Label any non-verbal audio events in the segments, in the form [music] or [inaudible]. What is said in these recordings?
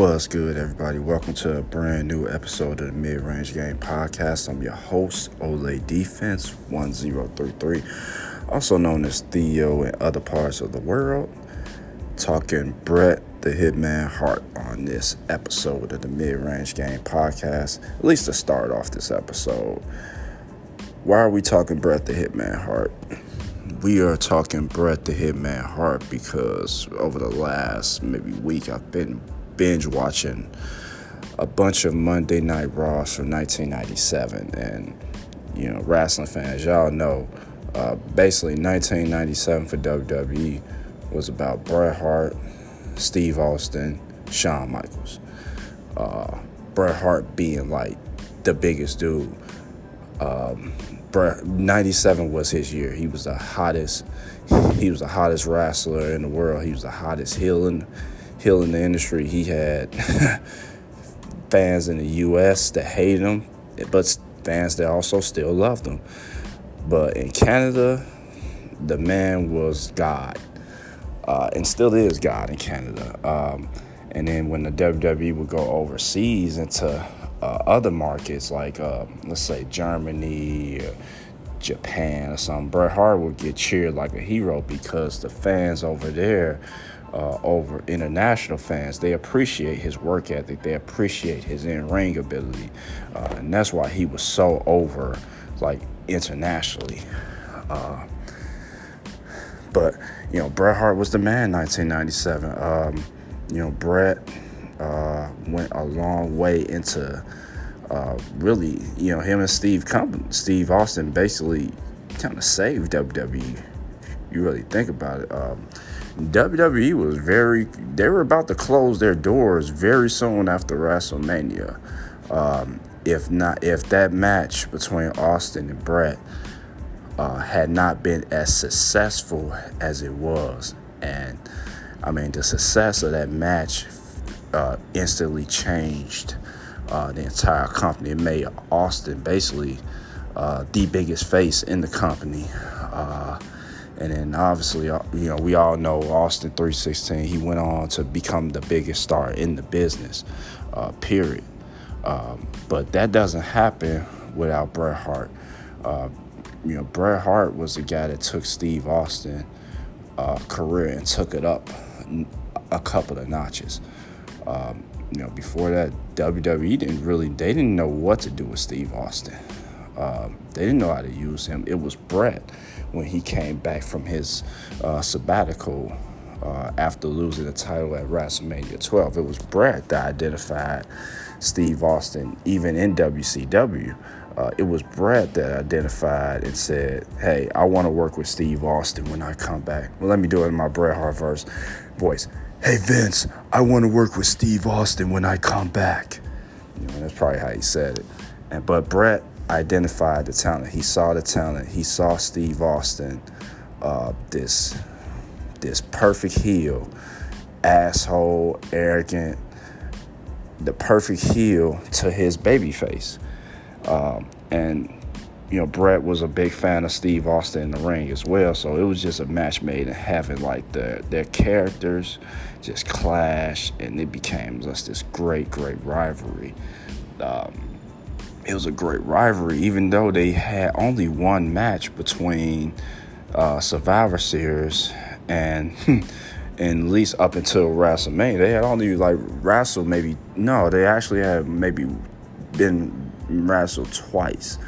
What's good, everybody? Welcome to a brand new episode of the Mid Range Game Podcast. I'm your host, Ole Defense 1033, also known as Theo in other parts of the world. Talking Bret the Hitman Hart on this episode of the Mid Range Game Podcast, at least to start off this episode. Why are we talking Bret the Hitman Hart? We are talking Bret the Hitman Hart because over the last maybe week I've been binge watching a bunch of Monday Night Raws from 1997. And, you know, wrestling fans, y'all know, uh, basically 1997 for WWE was about Bret Hart, Steve Austin, Shawn Michaels. Uh, Bret Hart being like the biggest dude. Um, Bret, 97 was his year. He was the hottest. He was the hottest wrestler in the world. He was the hottest heel in, heel in the industry. He had [laughs] fans in the U.S. that hated him, but fans that also still loved him. But in Canada, the man was God, uh, and still is God in Canada. Um, and then when the WWE would go overseas into uh, other markets, like uh, let's say Germany, or Japan, or something, Bret Hart would get cheered like a hero because the fans over there uh, over international fans. They appreciate his work ethic. They appreciate his in-ring ability, uh, and that's why he was so over, like internationally. Uh, but you know, Bret Hart was the man. 1997. Um, you know, Bret uh, went a long way into. Uh, really, you know, him and Steve Compton, Steve Austin basically kind of saved WWE. You really think about it. Um, WWE was very, they were about to close their doors very soon after WrestleMania. Um, if not, if that match between Austin and Bret uh, had not been as successful as it was, and I mean, the success of that match uh, instantly changed uh, the entire company. It made Austin basically uh, the biggest face in the company. And then obviously, uh, you know, we all know Austin 316. He went on to become the biggest star in the business, uh, period. Um, but that doesn't happen without Bret Hart. Uh, you know, Bret Hart was the guy that took Steve Austin' uh, career and took it up a couple of notches. Um, you know, before that, WWE didn't really, they didn't know what to do with Steve Austin. Um, they didn't know how to use him. It was Bret when he came back from his uh, sabbatical uh, after losing the title at WrestleMania 12. It was Bret that identified Steve Austin, even in WCW. Uh, it was Bret that identified and said, "Hey, I want to work with Steve Austin when I come back." Well, let me do it in my Bret Hart verse voice. Hey Vince, I want to work with Steve Austin when I come back. You know, that's probably how he said it. And but Bret identified the talent. He saw the talent. He saw Steve Austin, uh, this this perfect heel, asshole, arrogant, the perfect heel to his baby face. Um, and you know, Bret was a big fan of Steve Austin in the ring as well. So it was just a match made in heaven. Like their their characters just clashed, and it became just this great, great rivalry. Um, it was a great rivalry, even though they had only one match between uh, Survivor Series and. [laughs] and at least up until WrestleMania, they had only like wrestled maybe no, they actually had maybe been wrestled twice.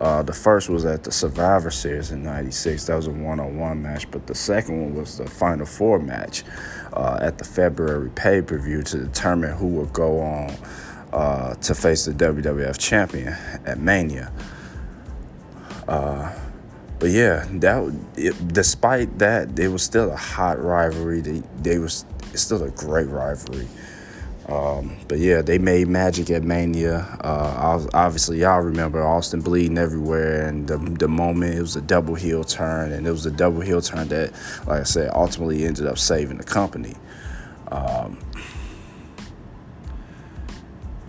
Uh, the first was at the Survivor Series in '96. That was a one-on-one match, but the second one was the Final Four match uh, at the February pay-per-view to determine who would go on uh, to face the WWF champion at Mania. Uh, but yeah, that it, despite that, it was still a hot rivalry. They they was still a great rivalry. Um, but yeah, they made magic at Mania. Uh, obviously, y'all remember Austin bleeding everywhere, and the, the moment it was a double heel turn, and it was a double heel turn that, like I said, ultimately ended up saving the company. Um,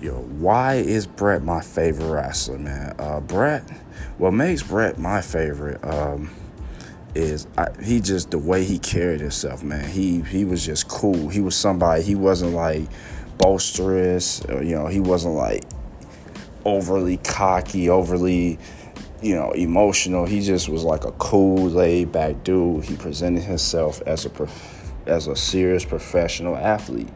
yo, why is Bret my favorite wrestler, man? Uh, Bret, what makes Bret my favorite um, is I, he just the way he carried himself, man. He he was just cool. He was somebody. He wasn't like boisterous. You know, he wasn't like overly cocky, overly, you know, emotional. He just was like a cool, laid back dude. He presented himself as a prof- as a serious professional athlete.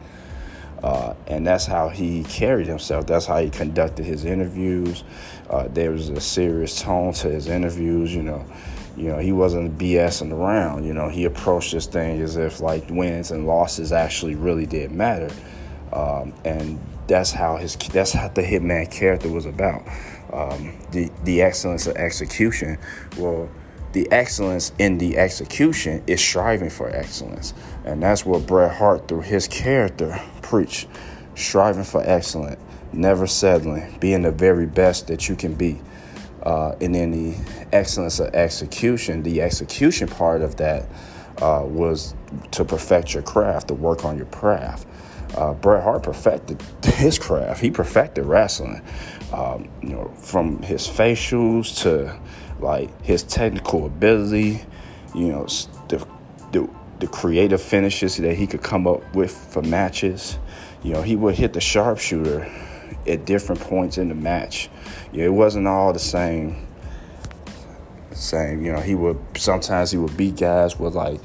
Uh, and that's how he carried himself. That's how he conducted his interviews. Uh, there was a serious tone to his interviews. You know, you know he wasn't BSing around. You know, he approached this thing as if like wins and losses actually really did matter. Um, and that's how his that's how the hitman character was about. Um, the the excellence of execution. Well, the excellence in the execution is striving for excellence, and that's what Bret Hart through his character preached: striving for excellence, never settling, being the very best that you can be. Uh, and then the excellence of execution, the execution part of that uh, was to perfect your craft, to work on your craft uh, Bret Hart perfected [laughs] his craft. He perfected wrestling, um, you know, from his facials to like his technical ability, you know, the, creative finishes that he could come up with for matches. You know, he would hit the sharpshooter at different points in the match. You know, it wasn't all the same. Same, you know, he would sometimes he would beat guys with like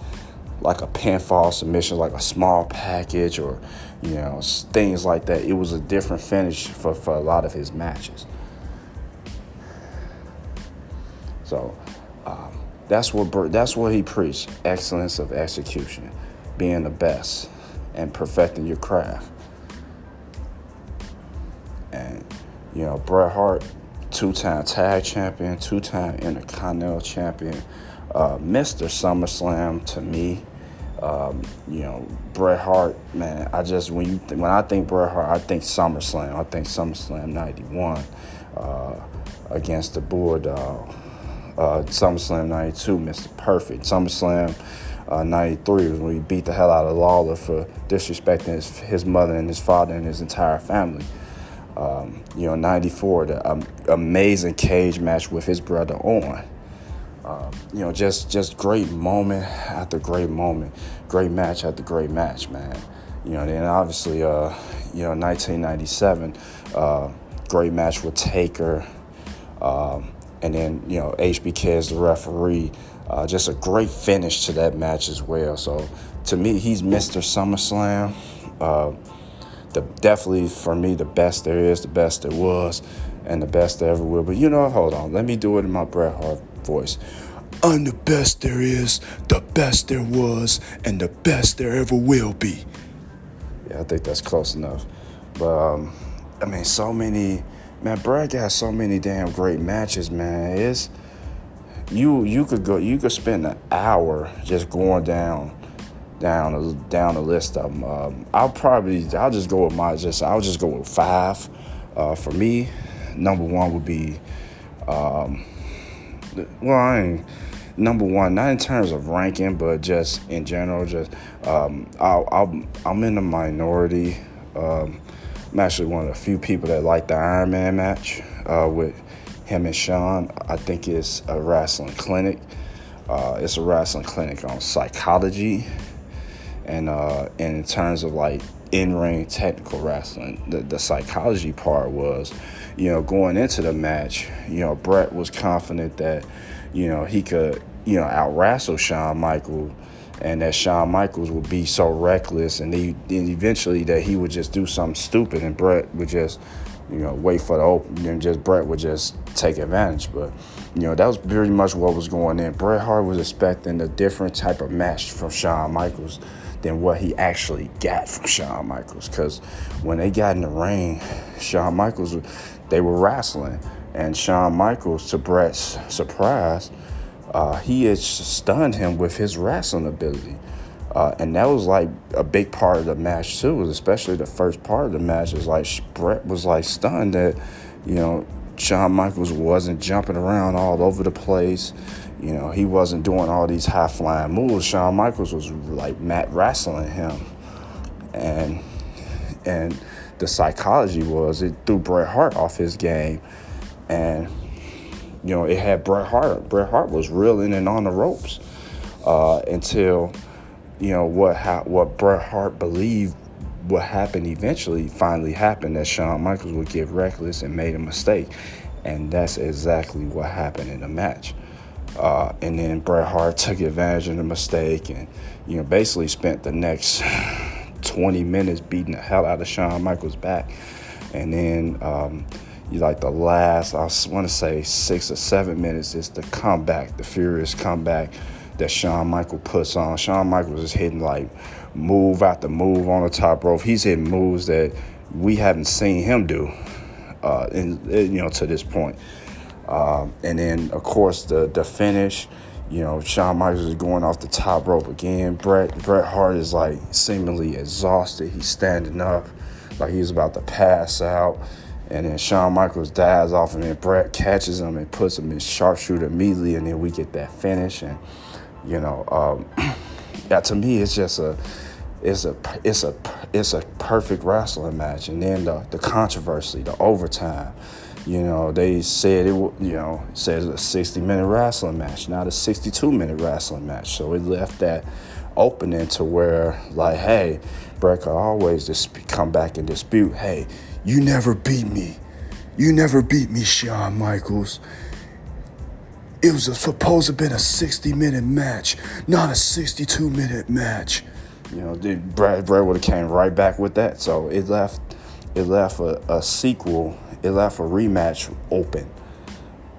like a pinfall submission, like a small package, or you know, things like that. It was a different finish for, for a lot of his matches. So um, that's what that's what he preached: excellence of execution, being the best, and perfecting your craft. And you know, Bret Hart, two-time tag champion, two-time Intercontinental champion, uh, Mr. SummerSlam to me um, you know, Bret Hart, man. I just when you th- when I think Bret Hart, I think SummerSlam. I think SummerSlam '91 uh, against the Bulldog. Uh, SummerSlam '92, Mr. Perfect. SummerSlam '93 uh, was when he beat the hell out of Lawler for disrespecting his, his mother and his father and his entire family. Um, you know, '94, the um, amazing cage match with his brother Owen. Um, you know, just just great moment after great moment, great match after great match, man. You know, then obviously, uh, you know, 1997, uh, great match with Taker, um, and then you know HBK as the referee. Uh, just a great finish to that match as well. So to me, he's Mr. SummerSlam. Uh, the definitely for me the best there is, the best there was, and the best there ever will. But you know, hold on, let me do it in my Bret Hart voice. I'm the best there is, the best there was, and the best there ever will be. Yeah, I think that's close enough. But um, I mean, so many man, Brad got so many damn great matches, man. It's you you could go you could spend an hour just going down down down the list of them. Um, I'll probably I'll just go with my just I'll just go with five. Uh, for me, number one would be um, well, I ain't number one, not in terms of ranking, but just in general. Just um, i am in the minority. Um, I'm actually one of the few people that like the Iron Man match uh, with him and Shawn. I think it's a wrestling clinic. Uh, it's a wrestling clinic on psychology, and uh, and in terms of like in-ring technical wrestling, the, the psychology part was you know, going into the match, you know, Bret was confident that, you know, he could, you know, out wrestle Shawn Michaels and that Shawn Michaels would be so reckless and, he, and eventually that he would just do something stupid and Bret would just, you know, wait for the open and just Bret would just take advantage. But, you know, that was pretty much what was going in. Bret Hart was expecting a different type of match from Shawn Michaels than what he actually got from Shawn Michaels. Because when they got in the ring, Shawn Michaels, they were wrestling. And Shawn Michaels, to Bret's surprise, uh, he had stunned him with his wrestling ability. Uh, and that was like a big part of the match too, especially the first part of the match. Is like Bret was like stunned that, you know, Shawn Michaels wasn't jumping around all over the place. You know, he wasn't doing all these high flying moves. Shawn Michaels was like mat wrestling him, and and the psychology was it threw Bret Hart off his game, and you know it had Bret Hart. Bret Hart was reeling and on the ropes uh, until you know what how, what Bret Hart believed what happened eventually finally happened that Shawn Michaels would get reckless and made a mistake. And that's exactly what happened in the match. Uh, and then Bret Hart took advantage of the mistake and, you know, basically spent the next [laughs] 20 minutes beating the hell out of Shawn Michaels' back. And then, um, like the last, I want to say six or seven minutes is the comeback, the furious comeback that Shawn Michael puts on. Shawn Michaels is hitting like move after move on the top rope. He's hitting moves that we haven't seen him do, uh, in, you know, to this point. Um, and then, of course, the the finish. You know, Shawn Michaels is going off the top rope again. Bret Bret Hart is like seemingly exhausted. He's standing up, like he's about to pass out. And then Shawn Michaels dives off, and then Bret catches him and puts him in sharpshooter immediately, and then we get that finish. And you know, um, [clears throat] yeah, to me, it's just a, it's a, it's a, it's a perfect wrestling match. And then the the controversy, the overtime. You know, they said it. You know, it's a 60 minute wrestling match, not a 62 minute wrestling match. So it left that opening to where, like, hey, Bret could always just come back and dispute, hey you never beat me. You never beat me, Shawn Michaels. It was supposed to have been a 60 minute match, not a 62 minute match. You know, Brad, Brad would have came right back with that. So it left it left a, a sequel, it left a rematch open.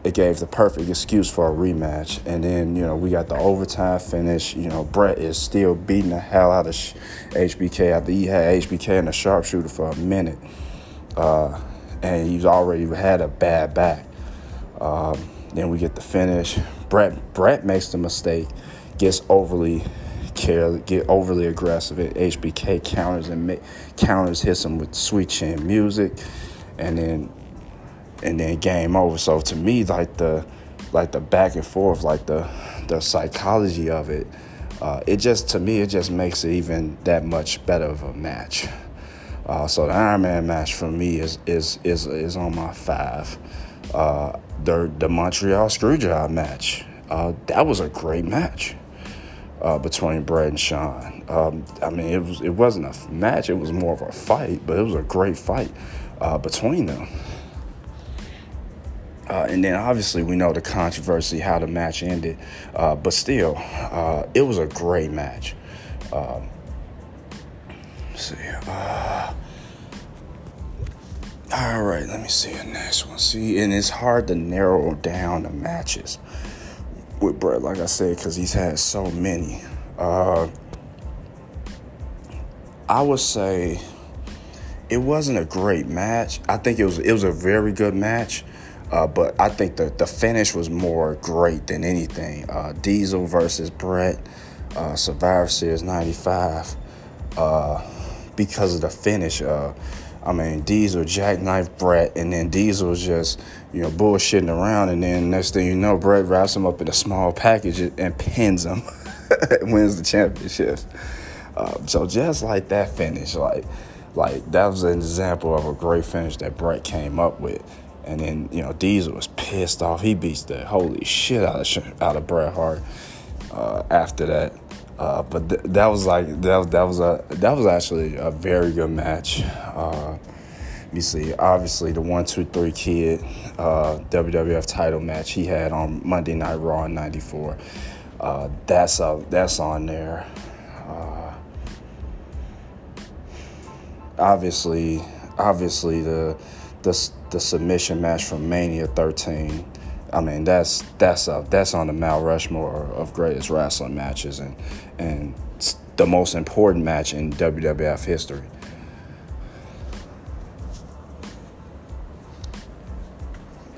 It gave the perfect excuse for a rematch. And then, you know, we got the overtime finish. You know, Bret is still beating the hell out of HBK after he had HBK in the sharpshooter for a minute uh, and he's already had a bad back. Um, then we get the finish. Brett Bret makes the mistake, gets overly care, get overly aggressive. HBK counters and ma- counters hits him with sweet chin music, and then and then game over. So to me, like the like the back and forth, like the the psychology of it, uh, it just to me it just makes it even that much better of a match. Uh, so the Iron Man match for me is is is is on my five. Uh, the the Montreal Screwjob match. Uh, that was a great match uh, between Bret and Shawn. Um, I mean, it was it wasn't a match; it was more of a fight, but it was a great fight uh, between them. Uh, and then obviously we know the controversy how the match ended, but still, it was a great match. See. Uh, all right, let me see the next one. See, and it's hard to narrow down the matches with Bret, like I said, because he's had so many. Uh, I would say it wasn't a great match. I think it was it was a very good match, uh, but I think the the finish was more great than anything. Uh, Diesel versus Bret, uh, Survivor Series '95. Because of the finish. Uh, I mean, Diesel jackknife Bret, and then Diesel just, you know, bullshitting around, and then next thing you know, Bret wraps him up in a small package and pins him, [laughs] wins the championship. Uh, so just like that finish, like, like that was an example of a great finish that Bret came up with. And then you know Diesel was pissed off. He beats the holy shit out of out of Bret Hart uh, after that. Uh, but th- that was like that, that was a that was actually a very good match. Uh, you see, obviously the one two three kid uh, WWF title match he had on Monday Night Raw in '94. Uh, that's uh, that's on there. Uh, obviously, obviously the the the submission match from Mania 13 I mean, that's that's uh, that's on the Mount Rushmore of greatest wrestling matches, and and the most important match in WWF history.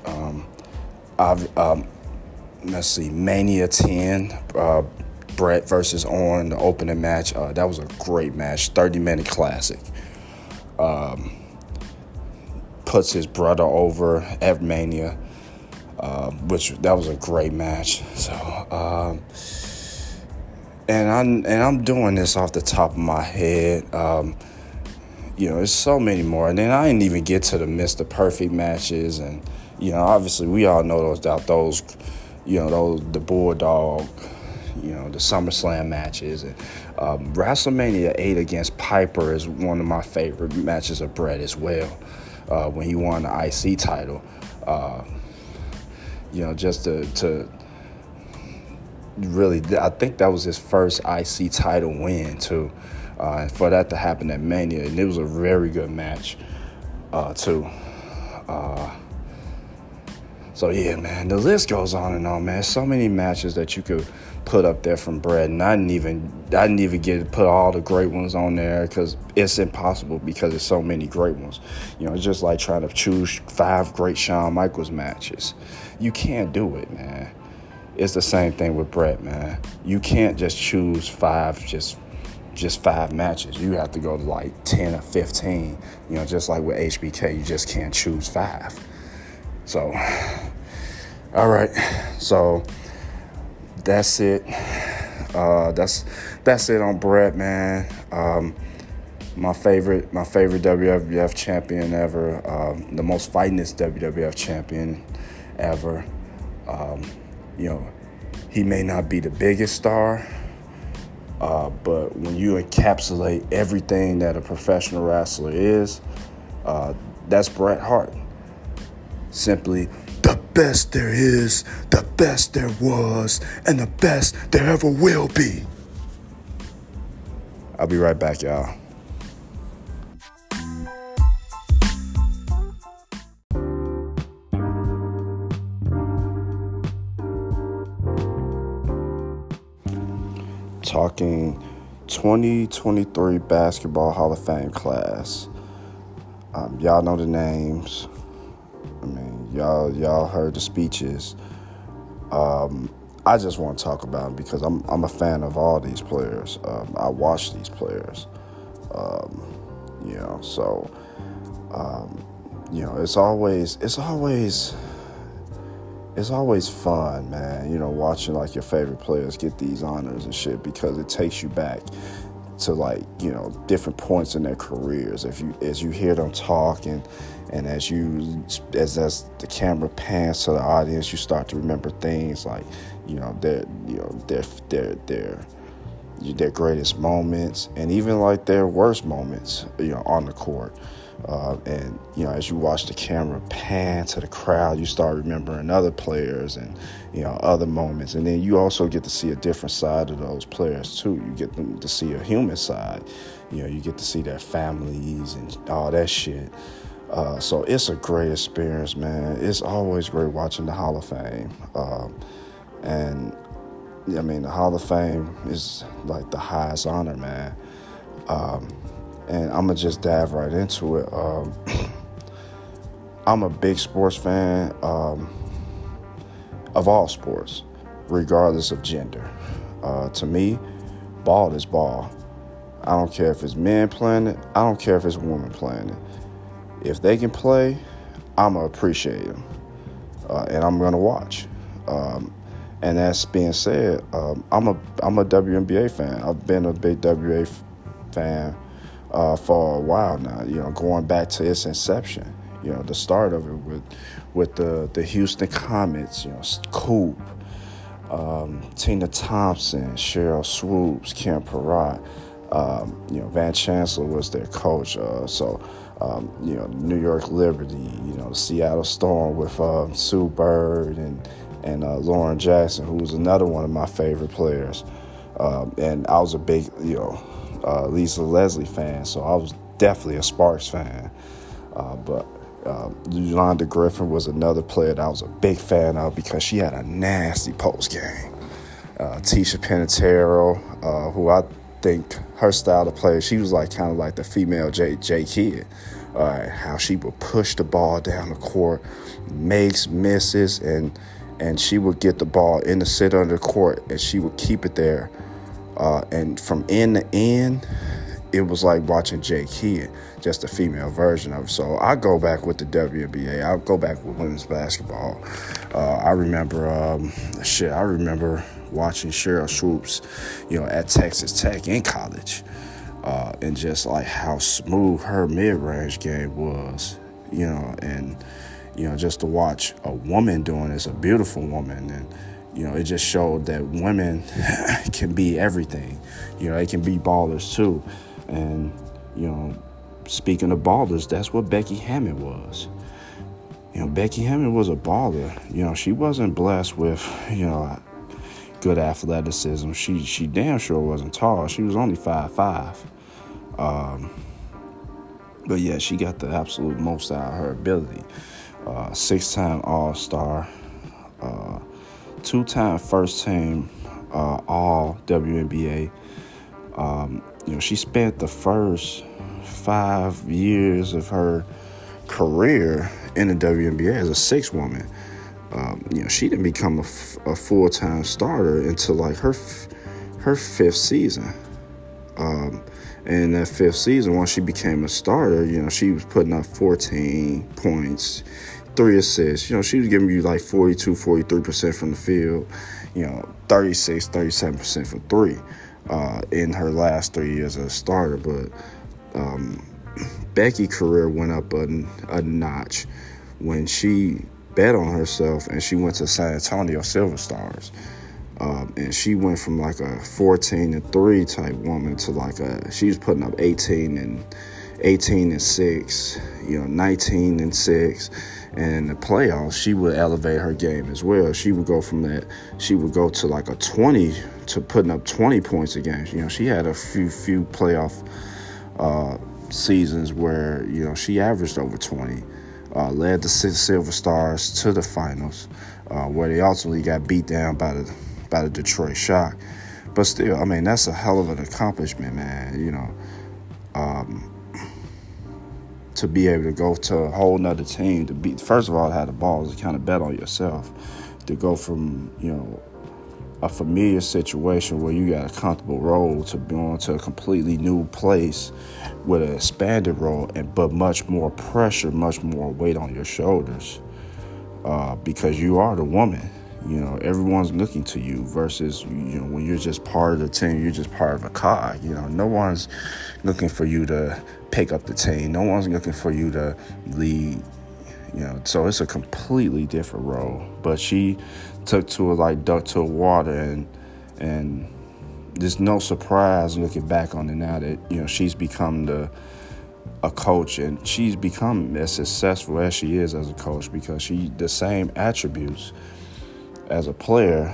Um, I've, um, let's see, Mania 10, uh, Bret versus Orton, the opening match. Uh, that was a great match, 30 minute classic. Um, puts his brother over at Mania uh, which that was a great match. So, um, and I'm and I'm doing this off the top of my head. Um, you know, there's so many more, and then I didn't even get to the Mr. Perfect matches, and you know, obviously we all know those out those, you know, those the Bulldog, you know, the SummerSlam matches. And, um, WrestleMania 8 against Piper is one of my favorite matches of Bret as well. Uh, when he won the IC title, uh, you know, just to, to really, I think that was his first IC title win too. Uh, and for that to happen at Mania, and it was a very good match uh, too. Uh, so yeah, man, the list goes on and on, man. So many matches that you could put up there from Bret, and I didn't even I didn't even get to put all the great ones on there because it's impossible because there's so many great ones. You know, it's just like trying to choose five great Shawn Michaels matches. You can't do it, man. It's the same thing with Bret, man. You can't just choose five just just five matches. You have to go to like 10 or 15. You know, just like with HBK, you just can't choose five. So, all right. So that's it. Uh, that's that's it on Bret, man. Um, my favorite, my favorite WWF champion ever. The most fightingest WWF champion ever. Um, you know, he may not be the biggest star, uh, but when you encapsulate everything that a professional wrestler is, uh, that's Bret Hart. Simply the best there is, the best there was, and the best there ever will be. I'll be right back, y'all. Talking 2023 Basketball Hall of Fame class. Um, y'all know the names. I mean, y'all y'all heard the speeches. Um, I just want to talk about them because I'm I'm a fan of all these players. Um, I watch these players. Um, you know, so um, you know, it's always it's always it's always fun, man, you know, watching like your favorite players get these honors and shit because it takes you back to like, you know, different points in their careers. If you as you hear them talk and and as you as as the camera pans to the audience, you start to remember things like, you know, their you know, their their their their greatest moments and even like their worst moments, you know, on the court. Uh, and you know, as you watch the camera pan to the crowd, you start remembering other players and you know other moments, and then you also get to see a different side of those players too. You get them to see a human side. You know, you get to see their families and all that shit. Uh, so it's a great experience, man. It's always great watching the Hall of Fame, uh, and I mean the Hall of Fame is like the highest honor, man. Um, and I'm gonna just dive right into it. Um, [clears throat] I'm a big sports fan um, of all sports, regardless of gender. Uh, to me, ball is ball. I don't care if it's men playing it. I don't care if it's women playing it. If they can play, I'm gonna appreciate them, uh, and I'm gonna watch. Um, and that's being said, um, I'm a I'm a WNBA fan. I've been a big WA fan uh, for a while now. You know, going back to its inception. You know, the start of it with with the the Houston Comets. You know, Coop, um, Tina Thompson, Cheryl Swoopes, Kim Perrott. Um, you know, Van Chancellor was their coach. Uh, so, um, you know, New York Liberty. You know, Seattle Storm with uh, Sue Bird and and uh, Lauren Jackson, who was another one of my favorite players. Um, and I was a big, you know, uh, Lisa Leslie fan, so I was definitely a Sparks fan. Uh, but uh, Yolanda Griffith was another player that I was a big fan of because she had a nasty post game. Uh, Ticha Penicheiro, uh, who I think her style of play, she was like kind of like the female J, J Kidd. Uh, how she would push the ball down the court, makes misses, and and she would get the ball in the center of the court, and she would keep it there uh, and from end to end, it was like watching J Kidd, just a female version of. So I go back with the WBA. I go back with women's basketball. Uh, I remember, um, shit, I remember watching Cheryl Swoopes, you know, at Texas Tech in college. Uh, and just like how smooth her mid-range game was, you know, and you know, just to watch a woman doing this, a beautiful woman, and you know, it just showed that women [laughs] can be everything. You know, they can be ballers too. And, you know, speaking of ballers, that's what Becky Hammon was. You know, Becky Hammon was a baller. You know, she wasn't blessed with, you know, good athleticism. She she damn sure wasn't tall. She was only five five. Um, but yeah, she got the absolute most out of her ability. Uh, six-time All-Star, uh, two-time first-team uh, All WNBA. Um, you know, she spent the first five years of her career in the WNBA as a six woman. Um, you know, she didn't become a, f- a full time starter until like her f- her fifth season. Um, and that fifth season, once she became a starter, you know, she was putting up 14 points, three assists. You know, she was giving you like 42, 43% from the field, you know, 36, 37% from three uh, in her last three years as a starter. But um, Becky' career went up a, a notch when she bet on herself and she went to San Antonio Silver Stars. Um, and she went from like a 14 and 3 type woman to like a she was putting up 18 and 18 and 6 you know 19 and 6 and in the playoffs she would elevate her game as well she would go from that she would go to like a 20 to putting up 20 points a game you know she had a few few playoff uh, seasons where you know she averaged over 20 uh, led the silver stars to the finals uh, where they ultimately got beat down by the by the Detroit Shock. But still, I mean, that's a hell of an accomplishment, man. You know, um, to be able to go to a whole nother team to beat. First of all, have the balls to kind of bet on yourself. To go from you know a familiar situation where you got a comfortable role to going to a completely new place with an expanded role and but much more pressure, much more weight on your shoulders uh, because you are the woman you know, everyone's looking to you versus, you know, when you're just part of the team, you're just part of a car. You know, no one's looking for you to pick up the team. No one's looking for you to lead. You know, so it's a completely different role. But she took to it like duck to water, and and there's no surprise looking back on it now that you know she's become the a coach and she's become as successful as she is as a coach because she the same attributes as a player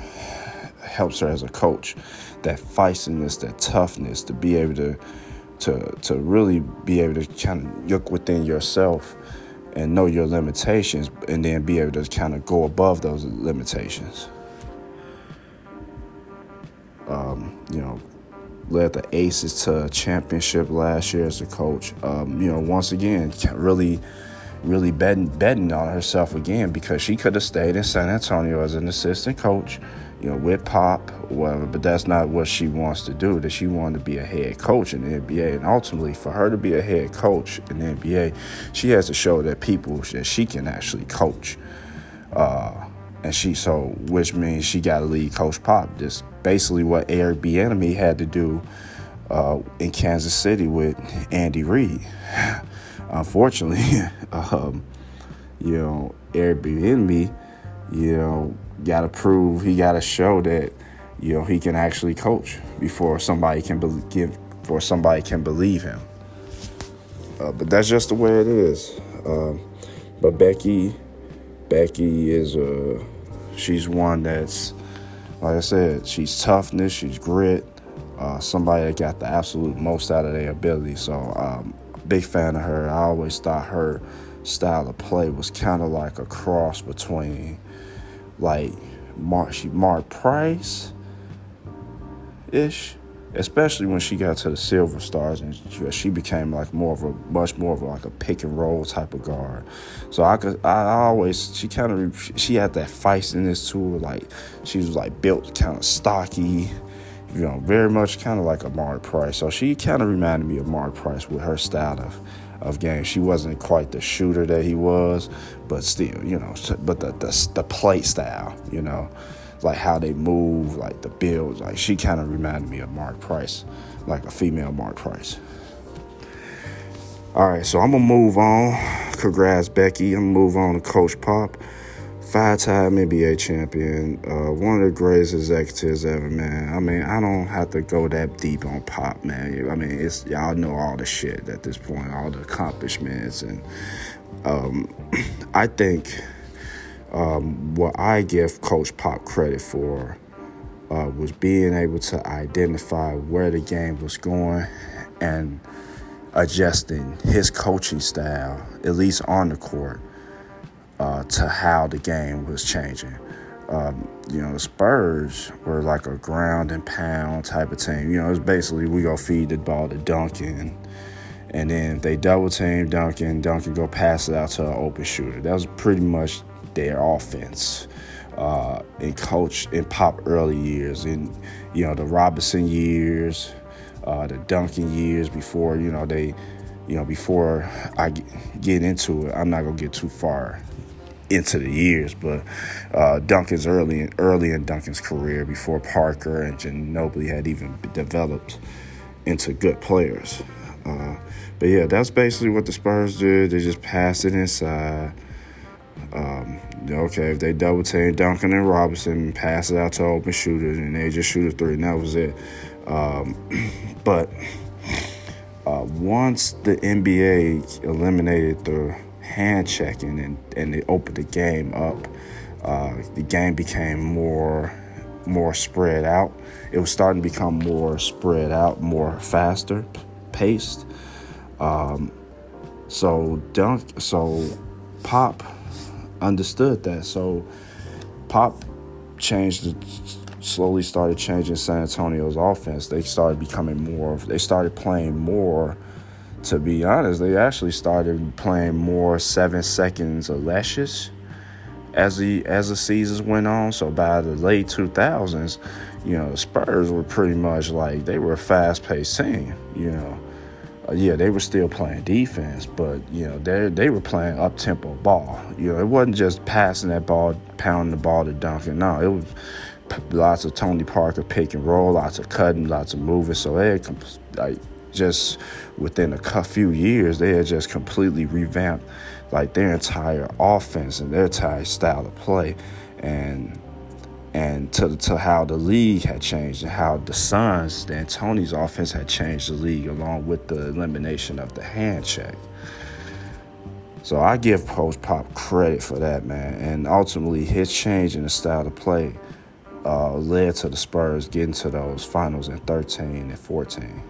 helps her as a coach. That feistiness, that toughness, to be able to to to really be able to kind of look within yourself and know your limitations and then be able to kind of go above those limitations. Um, you know, led the Aces to a championship last year as a coach. Um, you know, once again, really really betting betting on herself again because she could have stayed in San Antonio as an assistant coach, you know, with Pop, whatever. But that's not what she wants to do. That she wanted to be a head coach in the NBA, and ultimately, for her to be a head coach in the NBA, she has to show that people that she can actually coach. Uh, and she so, which means she got to lead Coach Pop. This basically what Eric Bieniemy had to do uh, in Kansas City with Andy Reid. [laughs] unfortunately, [laughs] um, you know, Airbnb, you know, got to prove he got to show that you know he can actually coach before somebody can be- give before somebody can believe him. Uh, but that's just the way it is. Um, but Becky, Becky is a uh, she's one that's like I said, she's toughness, she's grit. Uh, somebody that got the absolute most out of their ability. So um, big fan of her. I always thought her style of play was kind of like a cross between like Mark, she Mark Price ish, especially when she got to the Silver Stars and she, she, became like more of a much more of like a pick and roll type of guard. So I could I always she kind of she had that feistiness to her, like she was like built kind of stocky you know, very much kind of like a Mark Price. So she kind of reminded me of Mark Price with her style of, of game. She wasn't quite the shooter that he was, but still, you know, but the the, the play style, you know, like how they move, like the build, like she kind of reminded me of Mark Price, like a female Mark Price. All right, so I'm gonna move on. Congrats, Becky. I'm gonna move on to Coach Pop. Five-time NBA champion, uh, one of the greatest executives ever, man. I mean, I don't have to go that deep on Pop, man. I mean, it's y'all know all the shit at this point, all the accomplishments, and um, [clears throat] I think um, what I give Coach Pop credit for uh, was being able to identify where the game was going and adjusting his coaching style, at least on the court, uh, to how the game was changing. Um, you know, the Spurs were like a ground and pound type of team. You know, it's basically we go feed the ball to Duncan, and then if they double team Duncan, Duncan go pass it out to an open shooter. That was pretty much their offense. Uh, in coach in pop early years, in you know the Robinson years, uh, the Duncan years before you know they, you know before I get into it, I'm not gonna get too far into the years, but uh, Duncan's early early in Duncan's career before Parker and Ginobili had even developed into good players. Uh, but yeah, that's basically what the Spurs did. They just passed it inside. Um, okay, if they double team Duncan and Robinson, pass it out to open shooters, and they just shoot a three, and that was it. Um, [clears throat] but uh, once the NBA eliminated the hand checking and, and they opened the game up, uh, the game became more more spread out. It was starting to become more spread out, more faster paced. Um, so dunk, so pop understood that. So pop changed slowly started changing San Antonio's offense. They started becoming more, they started playing more. To be honest, they actually started playing more seven seconds or less as the as the seasons went on. So by the late 2000s, you know, the Spurs were pretty much like they were a fast paced team. You know, uh, yeah, they were still playing defense, but you know they they were playing up tempo ball. You know, it wasn't just passing that ball, pounding the ball to Duncan. No, it was lots of Tony Parker pick and roll, lots of cutting, lots of moving. So they had like just within a few years, they had just completely revamped like their entire offense and their entire style of play, and and to to how the league had changed and how the Suns and Tony's offense had changed the league along with the elimination of the hand check. So I give Post Pop credit for that, man, and ultimately his change in the style of play uh, led to the Spurs getting to those finals in 13 and 14.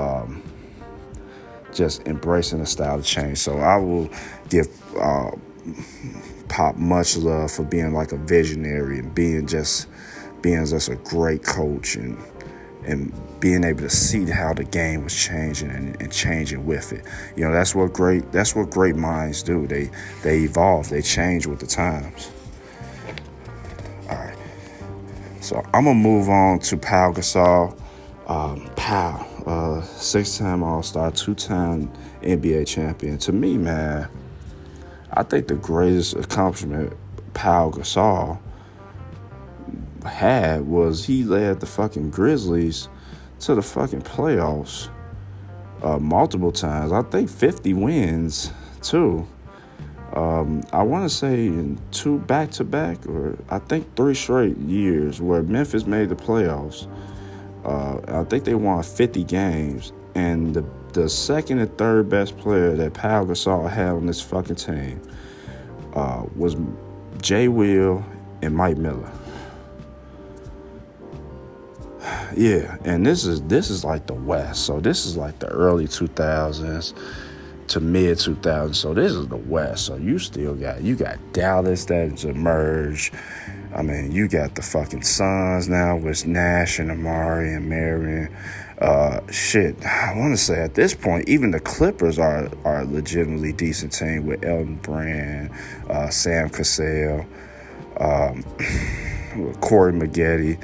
Um, just embracing the style of change. So I will give uh, Pop much love for being like a visionary and being just being just a great coach and and being able to see how the game was changing and, and, changing with it. You know, that's what great that's what great minds do. They they evolve, they change with the times. All right. So I'm gonna move on to Pau Gasol. Um, uh, six-time All-Star, two-time NBA champion. To me, man, I think the greatest accomplishment Pau Gasol had was he led the fucking Grizzlies to the fucking playoffs uh, multiple times. I think 50 wins too. Um, I want to say in two back to back, or I think three straight years where Memphis made the playoffs. Uh, I think they won 50 games, and the the second and third best player that Pau Gasol had on this fucking team uh, was Jay Will and Mike Miller. [sighs] Yeah, and this is this is like the West, so this is like the early 2000s to mid 2000s. So this is the West. So you still got you got Dallas that's emerged. I mean, you got the fucking Suns now with Nash and Amar'e and Marion. Uh, shit, I want to say at this point, even the Clippers are are a legitimately decent team with Elton Brand, uh, Sam Cassell, um, [sighs] Corey Maggette.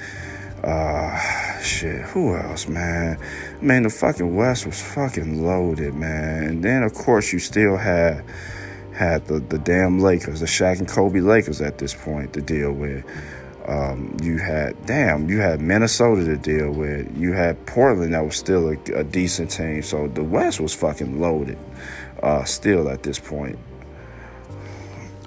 Uh, shit, who else, man? Man, the fucking West was fucking loaded, man. And then, of course, you still had had the, the damn Lakers, the Shaq and Kobe Lakers at this point to deal with. Um, you had, damn, you had Minnesota to deal with. You had Portland that was still a, a decent team. So the West was fucking loaded uh, still at this point.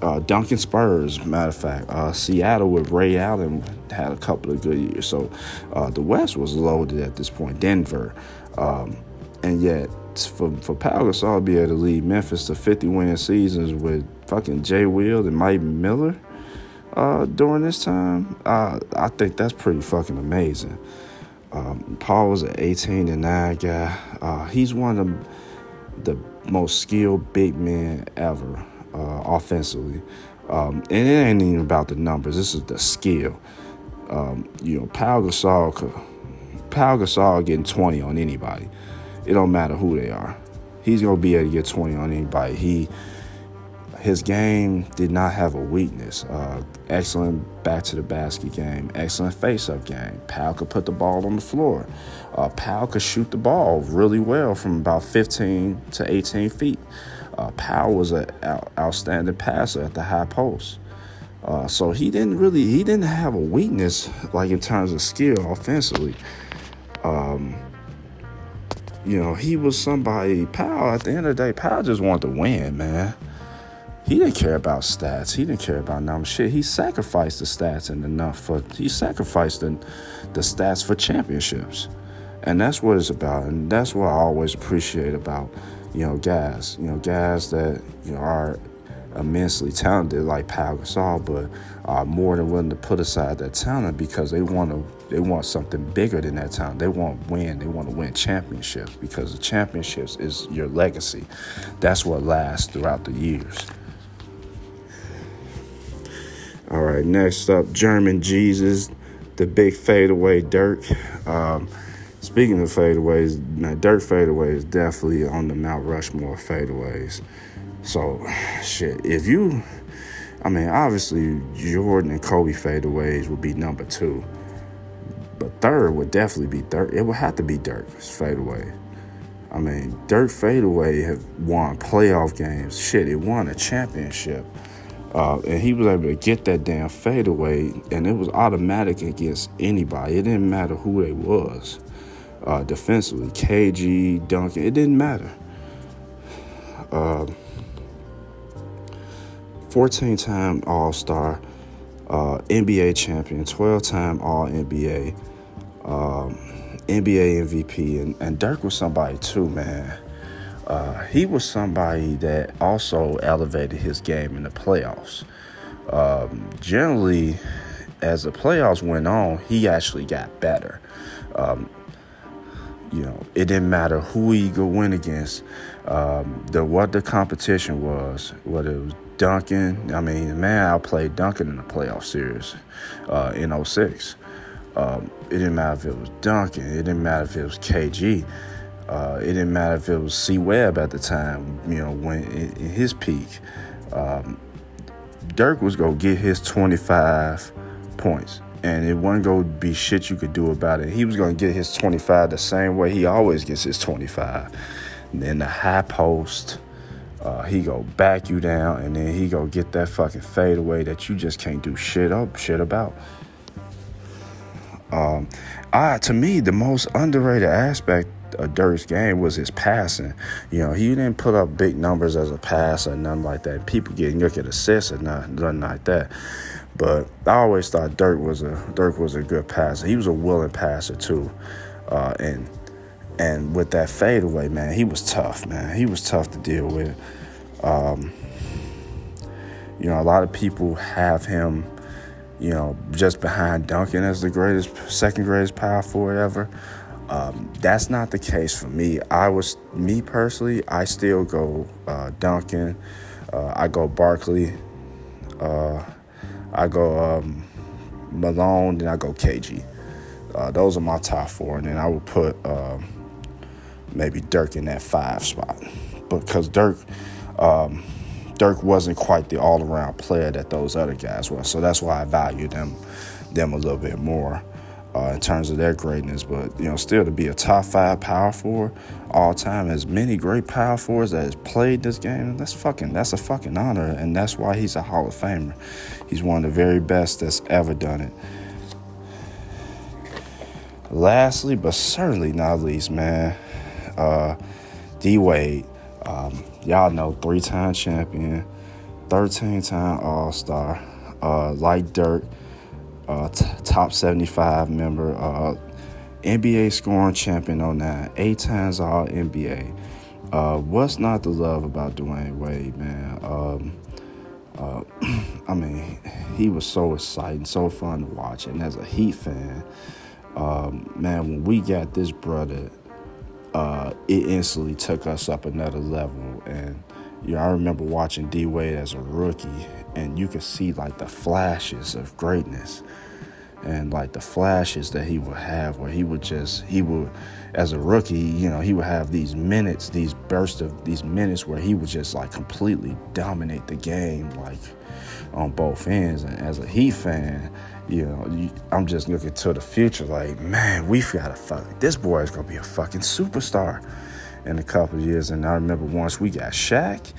uh, Duncan Spurs, matter of fact, uh, Seattle with Ray Allen had a couple of good years. So uh, the West was loaded at this point. Denver, um, and yet for for Pau Gasol to be able to lead Memphis to 50 winning seasons with fucking Jay Will and Mike Miller uh, during this time, uh, I think that's pretty fucking amazing. Um, Pau was an 18 and 9 guy. Uh, he's one of the, most skilled big men ever uh, offensively. Um, and it ain't even about the numbers. This is the skill. Um, you know, Pau Gasol, Pau Gasol getting 20 on anybody. It don't matter who they are. He's gonna be able to get 20 on anybody. He his game did not have a weakness. Uh, excellent back to the basket game, excellent face up game. Pau could put the ball on the floor. Uh, Pau could shoot the ball really well from about 15 to 18 feet. Uh, Pau was an out- outstanding passer at the high post. Uh, so he didn't really he didn't have a weakness like in terms of skill offensively. Um, you know, he was somebody. Pau at the end of the day, Pau just wanted to win, man. He didn't care about stats. He didn't care about numbers. Shit, he sacrificed the stats and enough for he sacrificed the, the stats for championships, and that's what it's about. And that's what I always appreciate about you know guys. You know guys that you know are immensely talented like Pau Gasol, but are more than willing to put aside that talent because they want to they want something bigger than that talent. They want win. They want to win championships because the championships is your legacy. That's what lasts throughout the years. All right, next up, German Jesus, the big fadeaway Dirk. Um, speaking of fadeaways, now Dirk fadeaway is definitely on the Mount Rushmore fadeaways. So, shit, if you, I mean, obviously Jordan and Kobe fadeaways would be number two, but third would definitely be Dirk. It would have to be Dirk's fadeaway. I mean, Dirk fadeaway have won playoff games. Shit, he won a championship. Uh, and he was able to get that damn fadeaway, and it was automatic against anybody. It didn't matter who they was uh, defensively, KG, Duncan. It didn't matter. Uh, 14-time All-Star, uh, NBA champion, 12-time All-NBA, um, NBA MVP, and, and Dirk was somebody too, man. Uh, he was somebody that also elevated his game in the playoffs. Um, generally, as the playoffs went on, he actually got better. Um, you know, it didn't matter who he could win against, um, the what the competition was, whether it was Duncan. I mean, man, I played Duncan in the playoff series uh, in 06. Um, it didn't matter if it was Duncan. It didn't matter if it was KG. Uh, it didn't matter if it was C Webb at the time, you know, when in, in his peak. Um, Dirk was going to get his 25 points, and it wasn't to be shit you could do about it. He was going to get his 25 the same way he always gets his 25. And then the high post, uh, he go back you down, and then he go get that fucking fadeaway that you just can't do shit up, shit about. Um, I, to me, the most underrated aspect of Dirk's game was his passing. You know, he didn't put up big numbers as a passer, nothing like that. People getting look at assists or nothing, nothing like that. But I always thought Dirk was a Dirk was a good passer. He was a willing passer too, uh, and and with that fadeaway, man, he was tough, man. He was tough to deal with. Um, you know, a lot of people have him, you know, just behind Duncan as the greatest, second greatest power forward ever. Um, that's not the case for me. I was me personally. I still go uh, Duncan. Uh, I go Barkley. Uh, I go um, Malone. Then I go KG. Uh, those are my top four, and then I would put um, maybe Dirk in that five spot, because Dirk. Um, Dirk wasn't quite the all-around player that those other guys were, so that's why I value them them a little bit more uh, in terms of their greatness. But you know, still to be a top five power forward all time, as many great power forwards that has played this game, that's fucking that's a fucking honor, and that's why he's a Hall of Famer. He's one of the very best that's ever done it. Lastly, but certainly not least, man, uh, D Wade. Um, y'all know three-time champion. 13 time All Star, uh, Dirk, uh, t- top 75 member, uh, NBA scoring champion on that, eight times All NBA. Uh, what's not to love about Dwyane Wade, man? Um, uh, [clears throat] I mean, he was so exciting, so fun to watch. And as a Heat fan, um, man, when we got this brother, uh, it instantly took us up another level. And you know, I remember watching D Wade as a rookie, and you could see like the flashes of greatness and like the flashes that he would have where he would just he would as a rookie you know he would have these minutes these bursts of these minutes where he would just like completely dominate the game like on both ends and as a heat fan you know i'm just looking to the future like man we've got a fuck this boy is gonna be a fucking superstar in a couple years and i remember once we got Shaq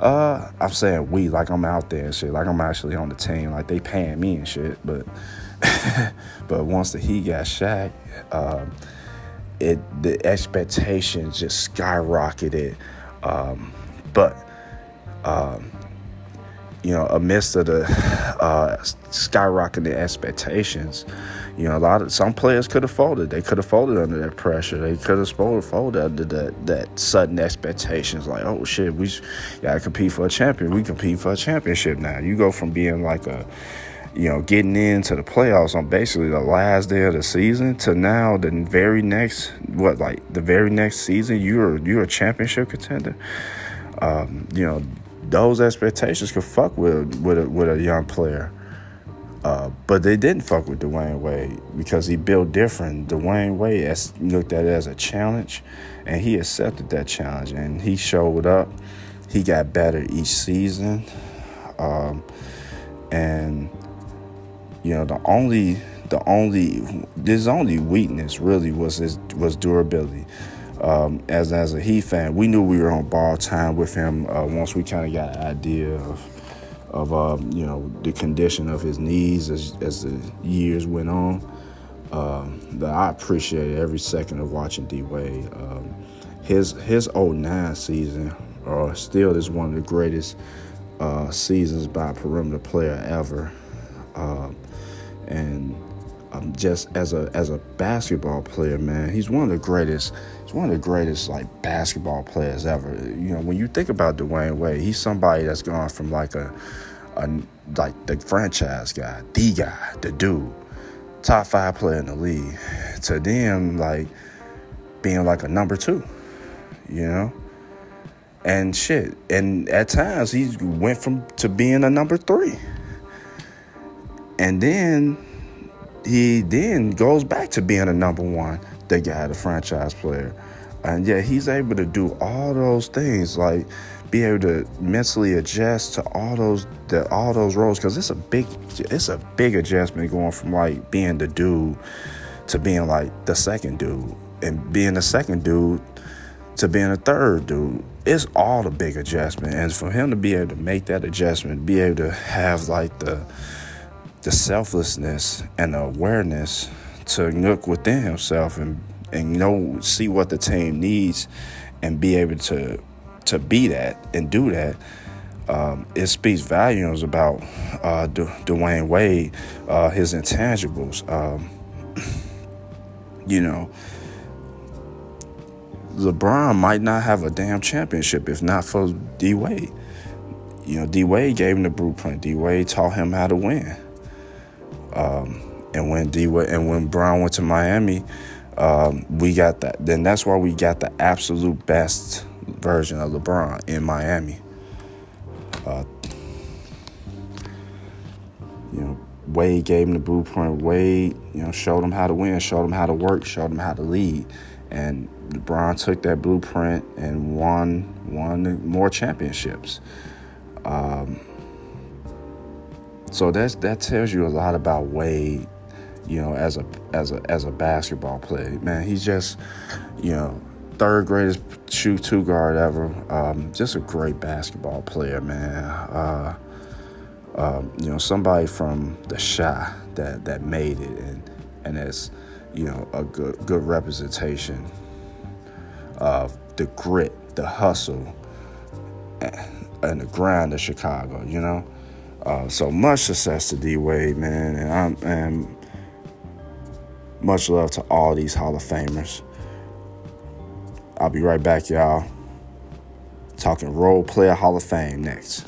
uh, I'm saying we, like I'm out there and shit, like I'm actually on the team, like they paying me and shit. But [laughs] but once the Heat got Shaq, um, it the expectations just skyrocketed. Um, but um, you know, amidst of the uh, skyrocketing expectations, you know, a lot of some players could have folded. They could have folded under that pressure. They could have folded under that that sudden expectations. Like, oh shit, we gotta compete for a champion. We compete for a championship now. You go from being like a you know, getting into the playoffs on basically the last day of the season to now the very next what like the very next season you're you're a championship contender. Um, you know, those expectations could fuck with with a, with a young player. Uh, but they didn't fuck with Dwyane Wade because he built different. Dwyane Wade as, looked at it as a challenge, and he accepted that challenge, and he showed up. He got better each season, um, and you know, the only the only his only weakness really was his was durability. Um, as as a Heat fan, we knew we were on ball time with him uh, once we kind of got an idea of of um, you know the condition of his knees as as the years went on. Um, but I appreciated every second of watching D Wade. Um, his his 09 season uh, still is one of the greatest uh, seasons by a perimeter player ever. Um, and um, just as a as a basketball player, man, he's one of the greatest. He's one of the greatest like basketball players ever. You know, when you think about Dwyane Wade, he's somebody that's gone from like a, a like the franchise guy, the guy, the dude, top five player in the league, to them like being like a number two. You know. And shit, and at times he went from to being a number three. And then he then goes back to being a number one, the guy, a franchise player. And yeah, he's able to do all those things, like be able to mentally adjust to all those the, all those roles, because it's a big it's a big adjustment going from like being the dude to being like the second dude, and being the second dude to being a third dude. It's all a big adjustment, and for him to be able to make that adjustment, be able to have like the the selflessness and the awareness to look within himself and and know see what the team needs and be able to to be that and do that. Um, it speaks volumes about uh, D- Dwyane Wade, uh, his intangibles. Um, [clears throat] you know, LeBron might not have a damn championship if not for D Wade. You know, D Wade gave him the blueprint. D Wade taught him how to win. Um, and when D and when Brown went to Miami, um, we got that. Then that's why we got the absolute best version of LeBron in Miami. Uh, you know, Wade gave him the blueprint. Wade, you know, showed him how to win, showed him how to work, showed him how to lead, and LeBron took that blueprint and won won more championships. Um, so that's that tells you a lot about Wade, you know, as a as a as a basketball player. Man, he's just, you know, third greatest shoot two guard ever. Um, just a great basketball player, man. Uh, um, you know, somebody from the Chi that that made it and and that's you know a good good representation of the grit, the hustle, and the grind of Chicago. You know, uh, so much success to D Wade, man, and I'm and much love to all these Hall of Famers. I'll be right back, y'all. Talking role player Hall of Fame next.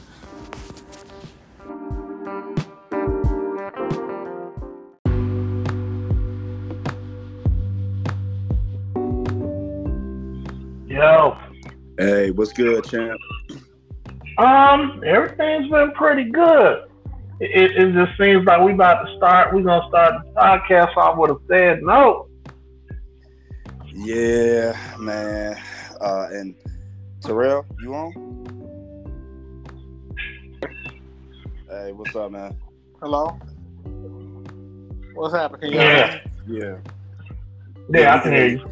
Yo. Hey, what's good, champ? Um, everything's been pretty good. It, it just seems like we about to start. We're gonna start the podcast off with a sad note. Yeah, man. Uh, and Tarrell, you on? Hey, what's up, man? Hello. What's happening? Yeah. Yeah. Yeah, I can hear you.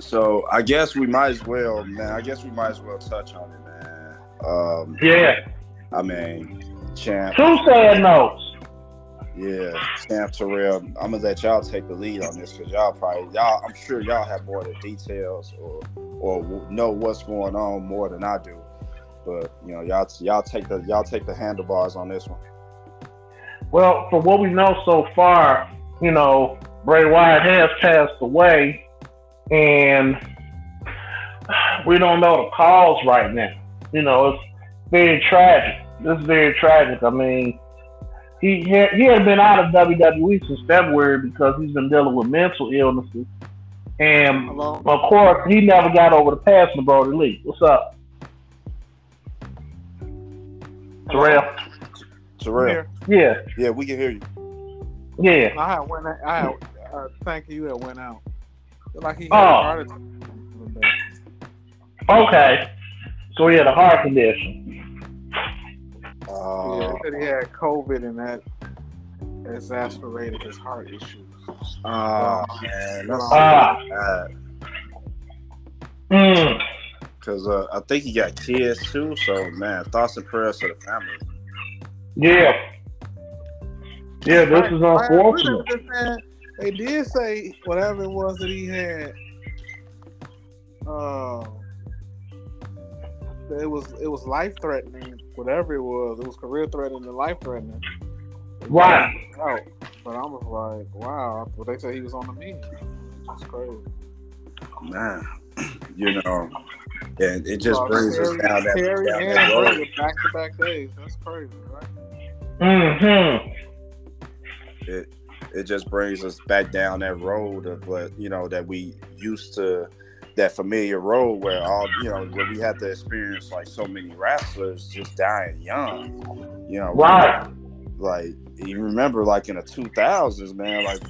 So I guess we might as well, man. I guess we might as well touch on it, man. Um, Yeah. I mean, champ. Two sad notes. Yeah, Champ Tarrell. I'm gonna let y'all take the lead on this because y'all probably y'all. I'm sure y'all have more of the details or or know what's going on more than I do. But you know, y'all y'all take the y'all take the handlebars on this one. Well, from what we know so far, you know, Bray Wyatt has passed away, and we don't know the cause right now. You know, it's very tragic. It's very tragic. I mean, he had, he had been out of WWE since February because he's been dealing with mental illnesses, and Hello. of course, he never got over the passing of Brodie Lee. What's up, Tarrell? Tarrell. Here. Yeah, Yeah, we can hear you. yeah. I had went. out- I had. Uh, thank you. That went out. Like he had Oh. a heart attack. Okay. So he had a heart condition. Yeah, Uh, he said he had COVID and that exacerbated his heart issues. oh man, that's Ah. bad. Mm. Cause uh, I think he got kids too. So man, thoughts and prayers to the family. Yeah. Yeah, this is unfortunate. we They did say whatever it was that he had. Uh, it was it was life threatening. Whatever it was, it was career threatening and life threatening. Right. out. But I was like, wow. But they said he was on the menu. That's crazy. Man, [clears throat] you know, and it just Well, brings us down that, Terry down that road. Back to back days. That's crazy, right? Mm-hmm. it it just brings us back down that road of what you know that we used to that familiar road where all you know where we had to experience like so many wrestlers just dying young you know Right. like you remember like in the 2000s man like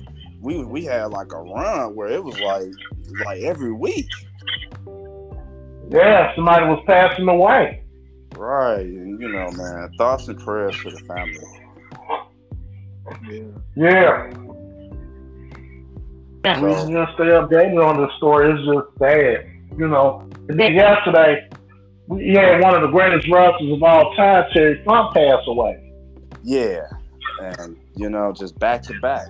we we had like a run where it was like like every week Yeah, somebody was passing away. right and you know man thoughts and prayers for the family Yeah. Yeah. We just stay updated on this story. It's just sad. You know, and then yesterday, we had one of the greatest wrestlers of all time, Terry Funk, pass away. yeah and you know just back to back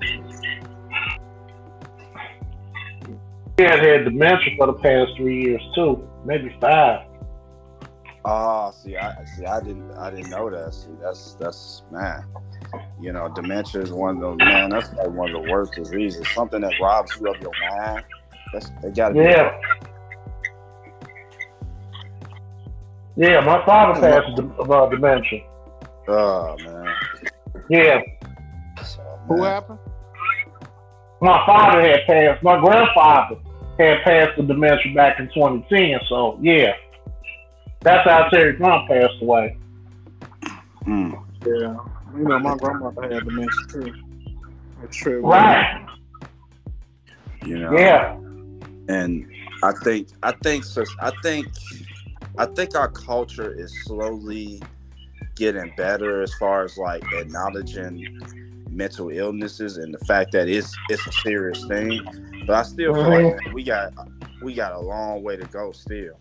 He had had dementia for the past three years, too. Maybe five. Oh, see, I see. I didn't. I didn't know that. See, that's that's man. You know, dementia is one of those man. That's like one of the worst diseases. Something that robs you of your mind. That's it. Got to be. Yeah. Yeah, my father passed of uh, dementia. Oh man. Yeah, So, Who happened? my father had passed. My grandfather had passed the dementia back in 2010. So yeah, that's how Terry Funk passed away. Mm. Yeah. You know, my grandmother had dementia too. That's true. Right. You know. Yeah. And I think. I think. sus- I think. I think our culture is slowly getting better as far as like acknowledging mental illnesses and the fact that it's it's a serious thing. But I still feel like we got we got a long way to go still.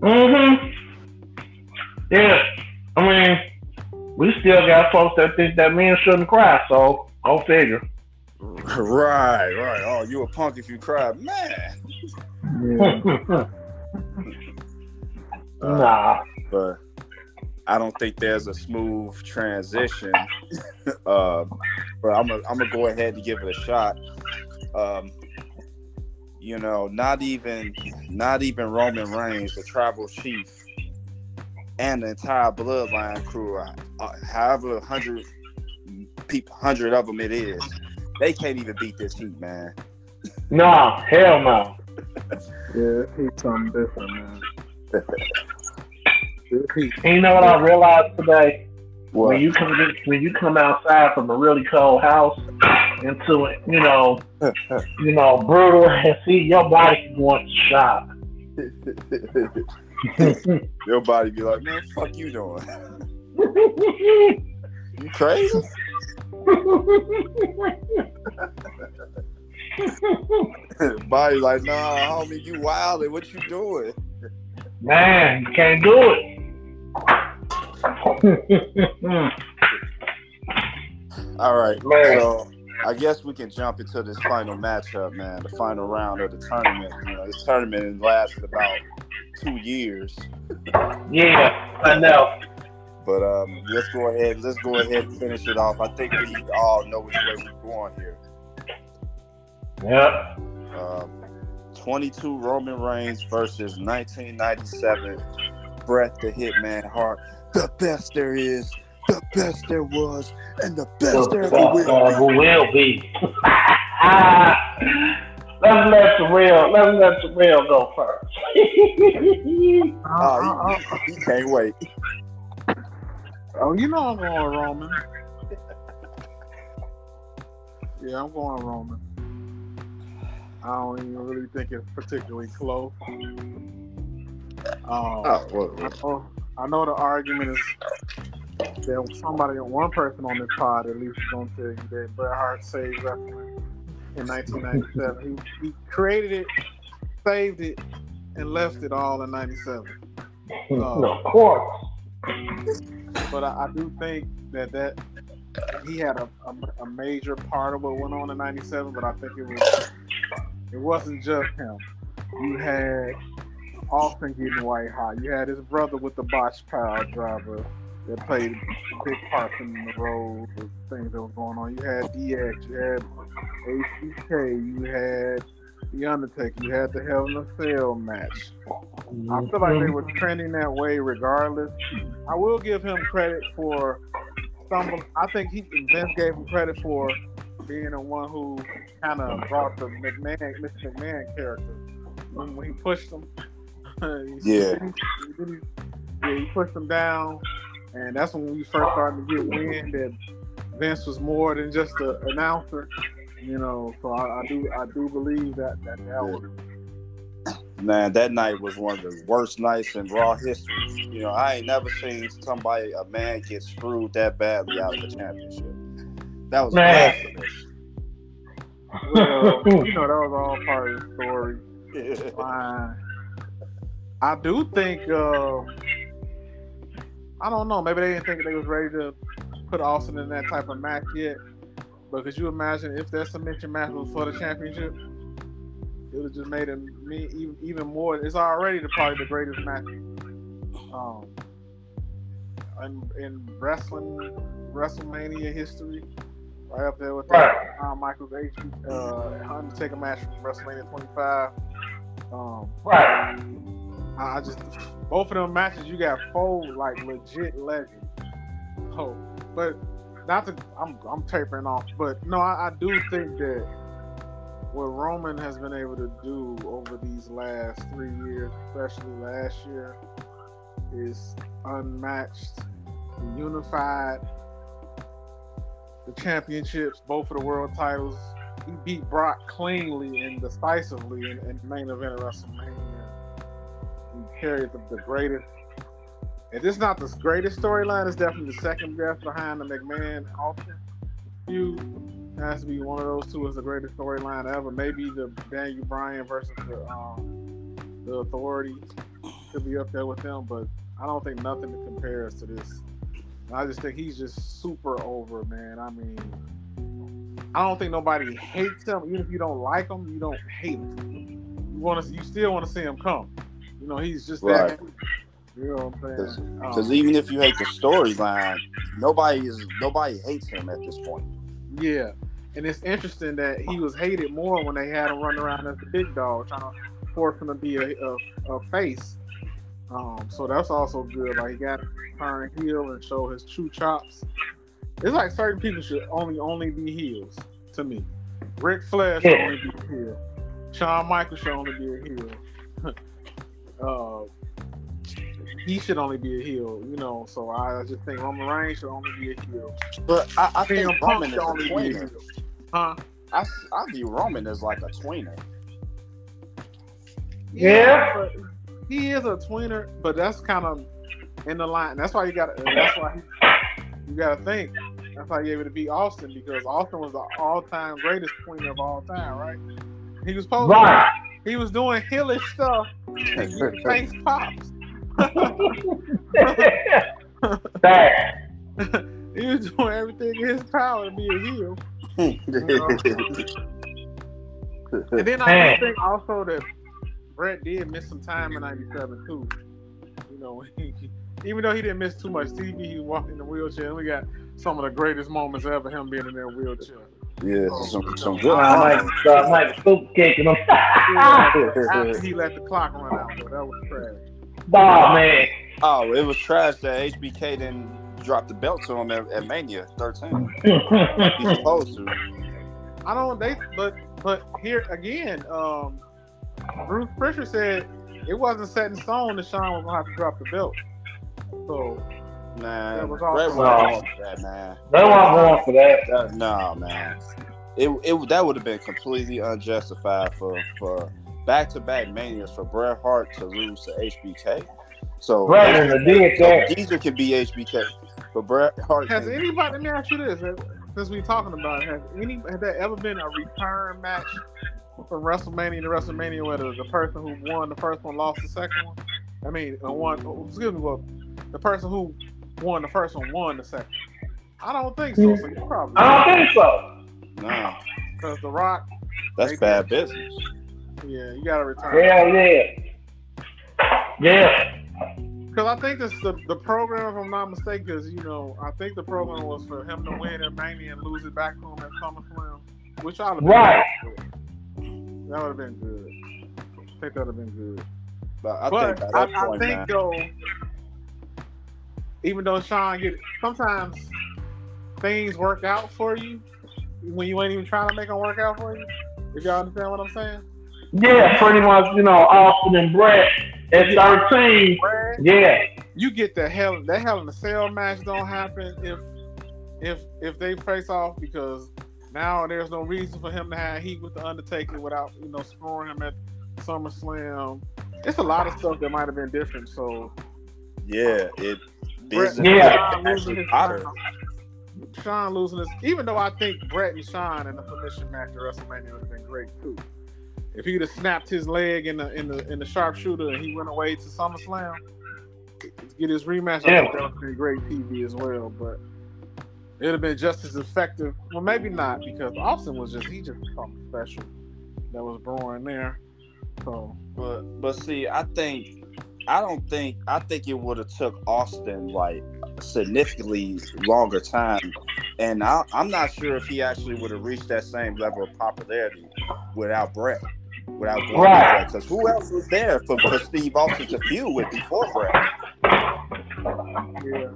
Mhm. Yeah. I mean, we still got folks that think that men shouldn't cry. So go figure. Right, right. Oh, you a punk if you cry, man. Yeah. [laughs] Uh, nah. but I don't think there's a smooth transition. [laughs] uh, but I'm gonna I'm gonna go ahead and give it a shot. Um, you know, not even not even Roman Reigns, the tribal chief, and the entire bloodline crew, uh, uh, however hundred people, hundred of them it is, they can't even beat this heat, man. Nah, hell no. [laughs] Yeah, he's something different, man. [laughs] This And you know what I realized today? What? When you come when you come outside from a really cold house into it, you know, you know, brutal and see your body wants to shop. Your body be like, man, fuck you doing? [laughs] You crazy? [laughs] Body like, nah, homie, you wildin'. What you doing? Man, you can't do it. [laughs] All right, Man. so I guess we can jump into this final matchup, man. The final round of the tournament. You know, this tournament lasted about two years, yeah, I know. but um, let's go ahead. Let's go ahead and finish it off. I think we all know which way we're going here. Yep. Um, 22 Roman Reigns versus 1997 Bret the Hitman Hart. The best there is, the best there was, and the best there ever will Who will be? [laughs] let's let the real. Let's let the real go first. [laughs] Uh, Oh, he, he can't wait. oh, you know I'm going Roman. Yeah, I'm going Roman. I don't even really think it's particularly close. Um, Oh, well, I know, I know the argument is that somebody, one person on this pod at least is going to tell you that Bret Hart saved wrestling in 1997. he, he created it, saved it, and left it all in 97. no, uh, of course. But I, I do think that that he had a, a, a major part of what went on in '97. But I think it was it wasn't just him. You had Austin getting white hot. You had his brother with the botch pile driver that played big parts in the role of things that was going on. You had DX. You had ACK. You had The Undertaker. You had the Hell in a Cell match. I feel like they were trending that way regardless. I will give him credit for some. I think he Vince gave him credit for being the one who kind of brought the McMahon, Mr. McMahon character when, when he pushed him. [laughs] he- Yeah. he, he, yeah, he pushed him down, and that's when we first started to get wind that Vince was more than just an announcer. You know, so I, I do I do believe that that, that was man, that night was one of the worst nights in Raw history. You know, I ain't never seen somebody, a man, get screwed that badly out of the championship. That was Man. blasphemous. well, [laughs] you know, that was all part of the story. [laughs] Fine. I do think. Uh, I don't know. Maybe they didn't think they was ready to put Austin in that type of match yet. But could you imagine if that submission match was for the championship? It would have just made it me even even more. It's already the, probably the greatest match um, in, in wrestling WrestleMania history. Right up there with the Right. Michaels H uh, Undertaker match from WrestleMania 25. Um, Right. I just both of them matches you got four like legit legends. Oh, but not to I'm I'm tapering off, but no, I, I do think that what Roman has been able to do over these last three years, especially last year, is unmatched, unified. The championships, both of the world titles. He beat Brock cleanly and decisively in, in main event of WrestleMania he carried the, greatest. If it's not the greatest storyline, it's definitely the second best behind the McMahon Austin feud. Has to be one of those two as the greatest storyline ever. Maybe the Daniel Bryan versus the um, the Authority could be up there with them, but I don't think nothing compares to this. I just think he's just super over, man. I mean, I don't think nobody hates him. Even if you don't like him, you don't hate him. You want to, you still want to see him come. You know, he's just that. Right. You know what I'm saying? Because Um, even if you hate the storyline, nobody is nobody hates him at this point. Yeah, and it's interesting that he was hated more when they had him run around as the big dog, trying to force him to be a, a, a face. Um, so that's also good. Like he got to turn heel and show his true chops. It's like certain people should only only be heels to me. Ric Flair should Yeah. only be a heel. Shawn Michaels should only be a heel. [laughs] uh, he should only be a heel, you know. So I just think Roman Reigns should only be a heel. But I, I think CM Punk Roman is should a only be a tweener. heel. Huh? I, I view Roman as like a tweener. Yeah. but he is a tweener, but that's kind of in the line. That's why you got. to That's why he, you got to think. That's why he able to beat Austin because Austin was the all-time greatest tweener of all time, right? He was supposed. Right. He was doing heelish stuff. And getting face pops. [laughs] That. he was doing everything in his power to be a heel. [laughs] And then I think also that Bret did miss some time in '97 too. You know, [laughs] he, even though he didn't miss too much TV, he walked in the wheelchair, and we got some of the greatest moments ever him being in that wheelchair. Yeah, some some good. I might, so I might scoop kicking him. After he let the clock run out, though, that was trash. oh man. Oh, it was trash that HBK didn't drop the belt to him at, at Mania 13. He's [laughs] supposed to. I don't. They but but here again, um, Bruce Prichard said it wasn't set in stone that Shawn was gonna have to drop the belt. So Man, That was Bret wasn't going for that, man. they weren't going for that. That, no, man. It, it that would have been completely unjustified for for back to back manias for Bret Hart to lose to HBK. So Right, and they did so that. Diesel could be HBK, but Bret Hart. has can- anybody? Let me ask you this: has- since we're talking about it, has any has there ever been a return match from WrestleMania to WrestleMania where the, the person who won the first one lost the second one? I mean, one. Oh, excuse me, well, the person who won the first one won the second. I don't think so. So you probably I don't think so. no, because The Rock. that's bad business. Yeah, you got to return. Hell yeah. Yeah. Because I think this the the program, if I'm not mistaken, because you know I think the program was for him to win at Mania and lose it back to him at SummerSlam, which I would Right. That would have been good. I think that would have been good. But I but think at I, that I point, think though, even though Shawn get sometimes things work out for you when you ain't even trying to make them work out for you. If y'all understand what I'm saying? Yeah, pretty much, you know, Austin and Bret at 13. Brad, Yeah. you get the hell that hell in the cell match don't happen if if if they face off because now there's no reason for him to have heat with the Undertaker without you know scoring him at SummerSlam. It's a lot of stuff that might have been different. So yeah, it Bret, business Yeah. Shawn losing actually his. Shawn losing his even though I think Bret and Shawn in the submission match at WrestleMania would have been great too. If he'd have snapped his leg in the in the in the sharpshooter and he went away to SummerSlam to get his rematch, I Yeah. think that would have been great TV as well. But it'd have been just as effective. Well, maybe not because Austin was just he just was something special that was brewing there. So But but see, I think I don't think I think it would have took Austin like significantly longer time, and I, I'm not sure if he actually would have reached that same level of popularity without Bret, without going Right. Because who else was there for, for Steve Austin to feud with before Bret? yeah,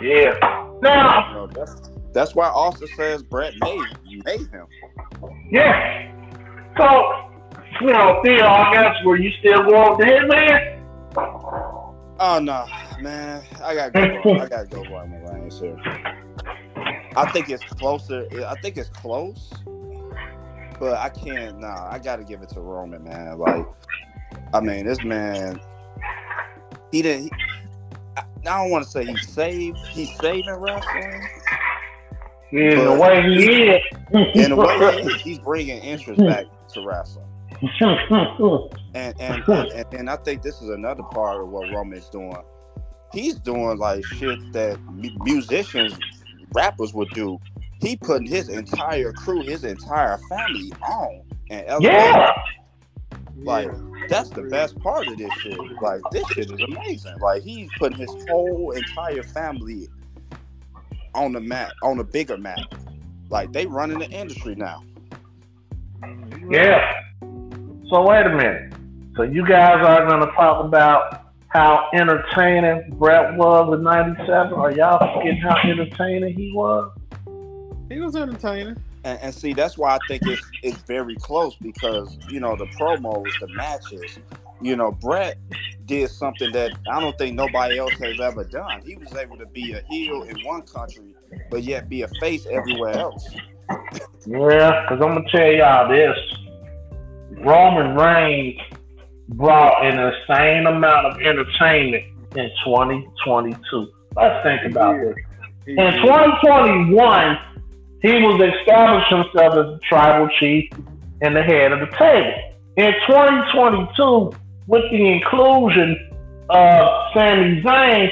Yeah. Now, You know, that's that's why Austin says Bret made made him. yeah. So, you know, Theo, I guess, were you still going to him, man? Oh no, man! I gotta go. I gotta go Roman Reigns here. I think it's closer. I think it's close, but I can't. Nah, I gotta give it to Roman, man. Like, I mean, this man, he didn't. He, I, don't want to say he saved. He's saving wrestling Yeah, the way he is. in a way. he is. He's bringing interest back to wrestling. And and, [laughs] and and and I think this is another part of what Roman's doing. He's doing like shit that musicians, rappers would do. He putting his entire crew, his entire family on and elevating. yeah. Like that's the best part of this shit. Like this shit is amazing. Like he's putting his whole entire family on the map, on a bigger map. Like they running the industry now. Yeah. So wait a minute. So you guys are gonna talk about how entertaining Bret was in '97? Are y'all forgetting how entertaining he was? He was entertaining. And, and, see, that's why I think it's it's very close because you know the promos, the matches. You know, Bret did something that I don't think nobody else has ever done. He was able to be a heel in one country, but yet be a face everywhere else. Yeah, because I'm gonna tell y'all this: Roman Reigns brought an insane amount of entertainment in 2022. Let's think about this. In 2021 he was established himself as the tribal chief and the head of the table. In 2022, with the inclusion of Sami Zayn,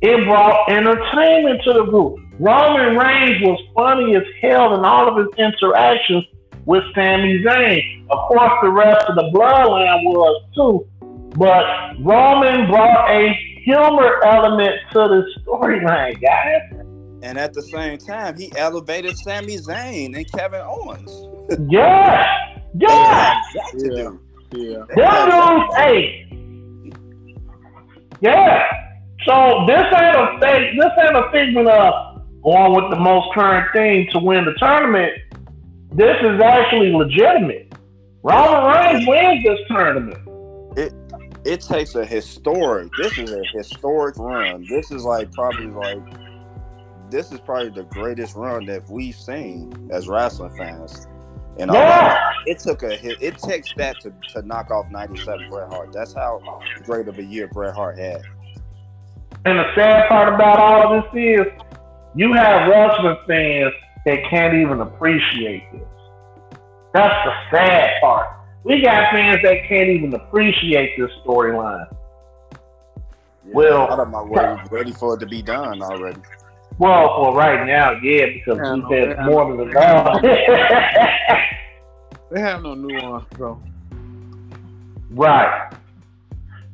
it brought entertainment to the group. Roman Reigns was funny as hell in all of his interactions with Sami Zayn. Of course, the rest of the bloodline was too. But Roman brought a humor element to the storyline, guys. And at the same time, he elevated Sami Zayn and Kevin Owens. [laughs] yeah, yeah, yeah, yeah. Them hey, yeah. So this ain't a thing. This ain't a figment of going with the most current thing to win the tournament. This is actually legitimate. Roman Reigns wins this tournament. It it takes a historic. This is a historic run. This is like probably like this is probably the greatest run that we've seen as wrestling fans. And yeah. it took a hit. It takes that to, to knock off 97 Bret Hart. That's how great of a year Bret Hart had. And the sad part about all of this is you have wrestling fans that can't even appreciate this. That's the sad part. We got fans that can't even appreciate this storyline. Yeah, well, out of my way, ready for it to be done already. Well, for right now, yeah, because yeah, we've had more than enough. [laughs] [laughs] they have no nuance, bro. Right.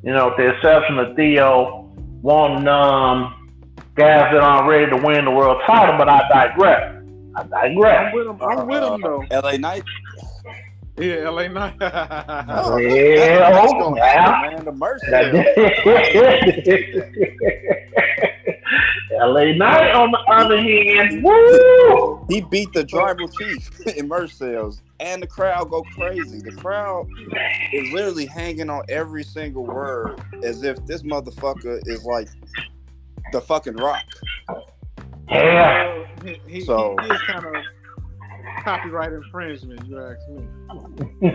You know, with the exception of Theo, one um, guys that aren't ready to win the world title, but I digress. I digress. I'm with him. I'm with him though. Uh, LA Knight. Yeah, LA Knight. [laughs] oh, yeah, oh, man, the mercy. LA [laughs] Knight on the other hand, woo! He beat the tribal chief [laughs] in merch sales, and the crowd go crazy. The crowd is literally hanging on every single word as if this motherfucker is like the fucking rock. Yeah. He, he, so he is kind of copyright infringement, you ask me.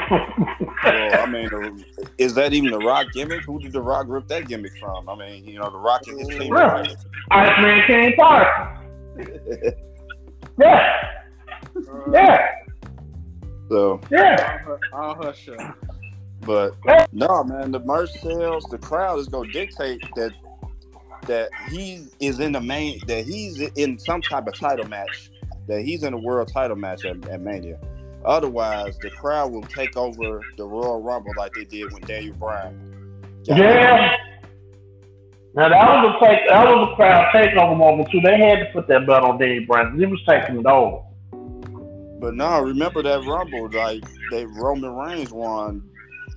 well, I mean, is that even the Rock gimmick? Who did the Rock rip that gimmick from? I mean, you know, the Rock and his team. Right. Iceman King Parsons. [laughs] yeah. Uh, yeah. So. Yeah. I'll hush up. But no, man, the merch sales, the crowd is gonna dictate that that he is in the main, that he's in some type of title match that he's in a world title match at, at Mania. Otherwise, the crowd will take over the Royal Rumble like they did when Daniel Bryan. Yeah. Now that was a take. That was a crowd takeover moment too. They had to put that belt on Daniel Bryan. He was taking it over. But now remember that Rumble like they Roman Reigns won.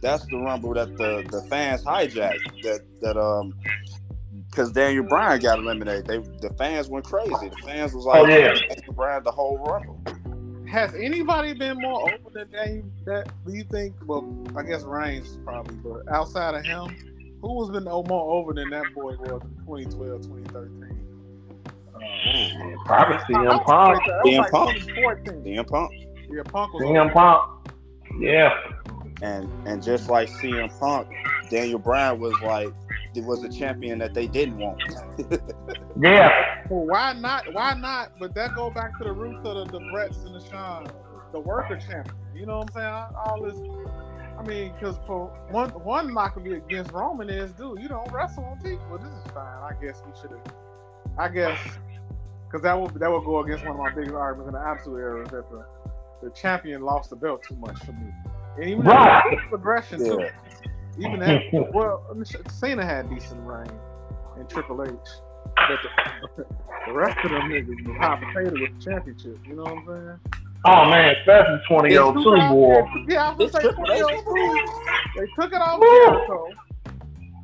That's the Rumble that the the fans hijacked. That that um because Daniel Bryan got eliminated. They the fans went crazy. The fans was like, oh, yeah. Daniel Bryan the whole rumble. Has anybody been more open than Daniel? That do you think? Well, I guess Reigns probably, but outside of him, who has been more over than that boy was in 2012, 2013? Uh, probably CM Punk. CM Punk. CM Punk. Yeah, Punk was CM Punk. Yeah. And and just like CM Punk, Daniel Bryan was like it was a champion that they didn't want. [laughs] yeah. Well, why not? Why not? But that go back to the roots of the, the Brets and the Shawn, the worker champion. You know what I'm saying? All this. I mean, because for one one knock to be against Roman is, dude, you don't wrestle on TV. Well, this is fine. I guess we should have. I guess because that would that would go against one of my biggest arguments in the absolute era is that the the champion lost the belt too much for me. And even right. progression yeah. too. Even [laughs] that, well, Cena had decent reign in Triple H, but the, [laughs] the rest of them niggas was hot potato with the championship. You know what I'm saying? Oh man, especially 2002 war. Yeah, I was gonna say Triple H 2002. They took it off Jericho.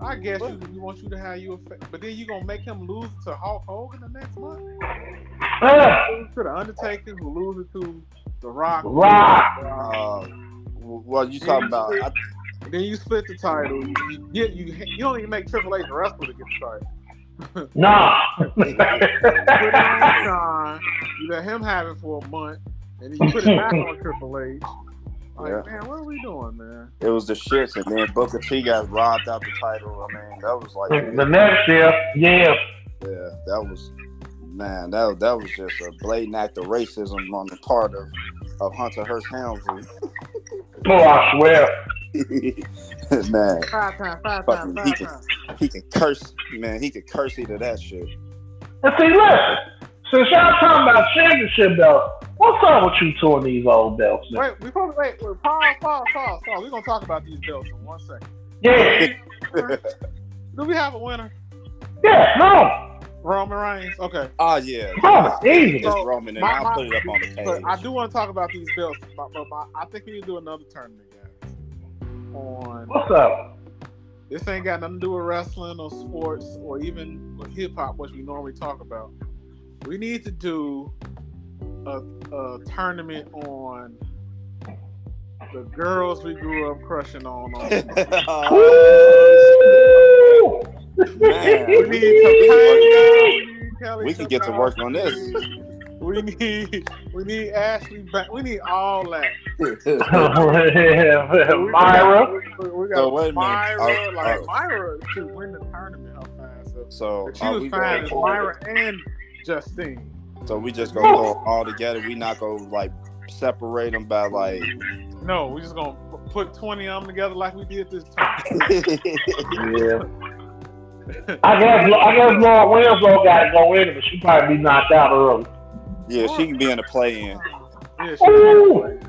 I guess you, you want you to have you, but then you gonna make him lose to Hulk Hogan the next month? Yeah. Lose to the Undertaker, who loses to The Rock. Rock. Uh, well, you talking about? I, Then you split the title. You, you get you. You don't even make Triple H the wrestler to get the title. [laughs] Nah. put it on Shawn, you let him have it for a month, and then you put it back on [laughs] Triple H. Like, Yeah. man, what are we doing, man? it was the shits, and then Booker T got robbed out the title. I mean, that was like, the next year, yeah. yeah, that was man, that that was just a blatant act of racism on the part of of Hunter Hearst Helmsley. Oh, I swear. [laughs] man, Five times, five Fucking times, he five can- times. he can curse. Man, he can curse either that shit. And see, listen, since y'all talking about championship belts, what's up with you two and these old belts? Now? Wait, we probably wait. wait pause, pause, pause, pause. We're gonna talk about these belts in one second. Yeah, [laughs] Do we have a winner? yeah, no, Roman Reigns. Okay. Oh yeah, oh, easy. it's Roman, and My- I'll my- put it up on the page. I do want to talk about these belts. But, but my, I think we need to do another tournament, guys. On What's up? this ain't got nothing to do with wrestling or sports or even hip hop, which we normally talk about. We need to do a, a tournament on the girls we grew up crushing on. [laughs] on Man. we need Topanga, we need We can get to work on this. [laughs] We need we need Ashley back. We need all that. [laughs] Myra. We, we got So wait. Myra. Oh, like oh. Myra to win the tournament. How fine. So so she was fine as Myra and Justine. So we just gonna go all together. We not gonna like separate them by like. No, we just gonna put twenty of them together like we did this time. [laughs] Yeah. [laughs] I guess I guess Laura Winslow got to go in, but she probably be knocked out early. Yeah, she can be in the play-in. Yeah, she Ooh.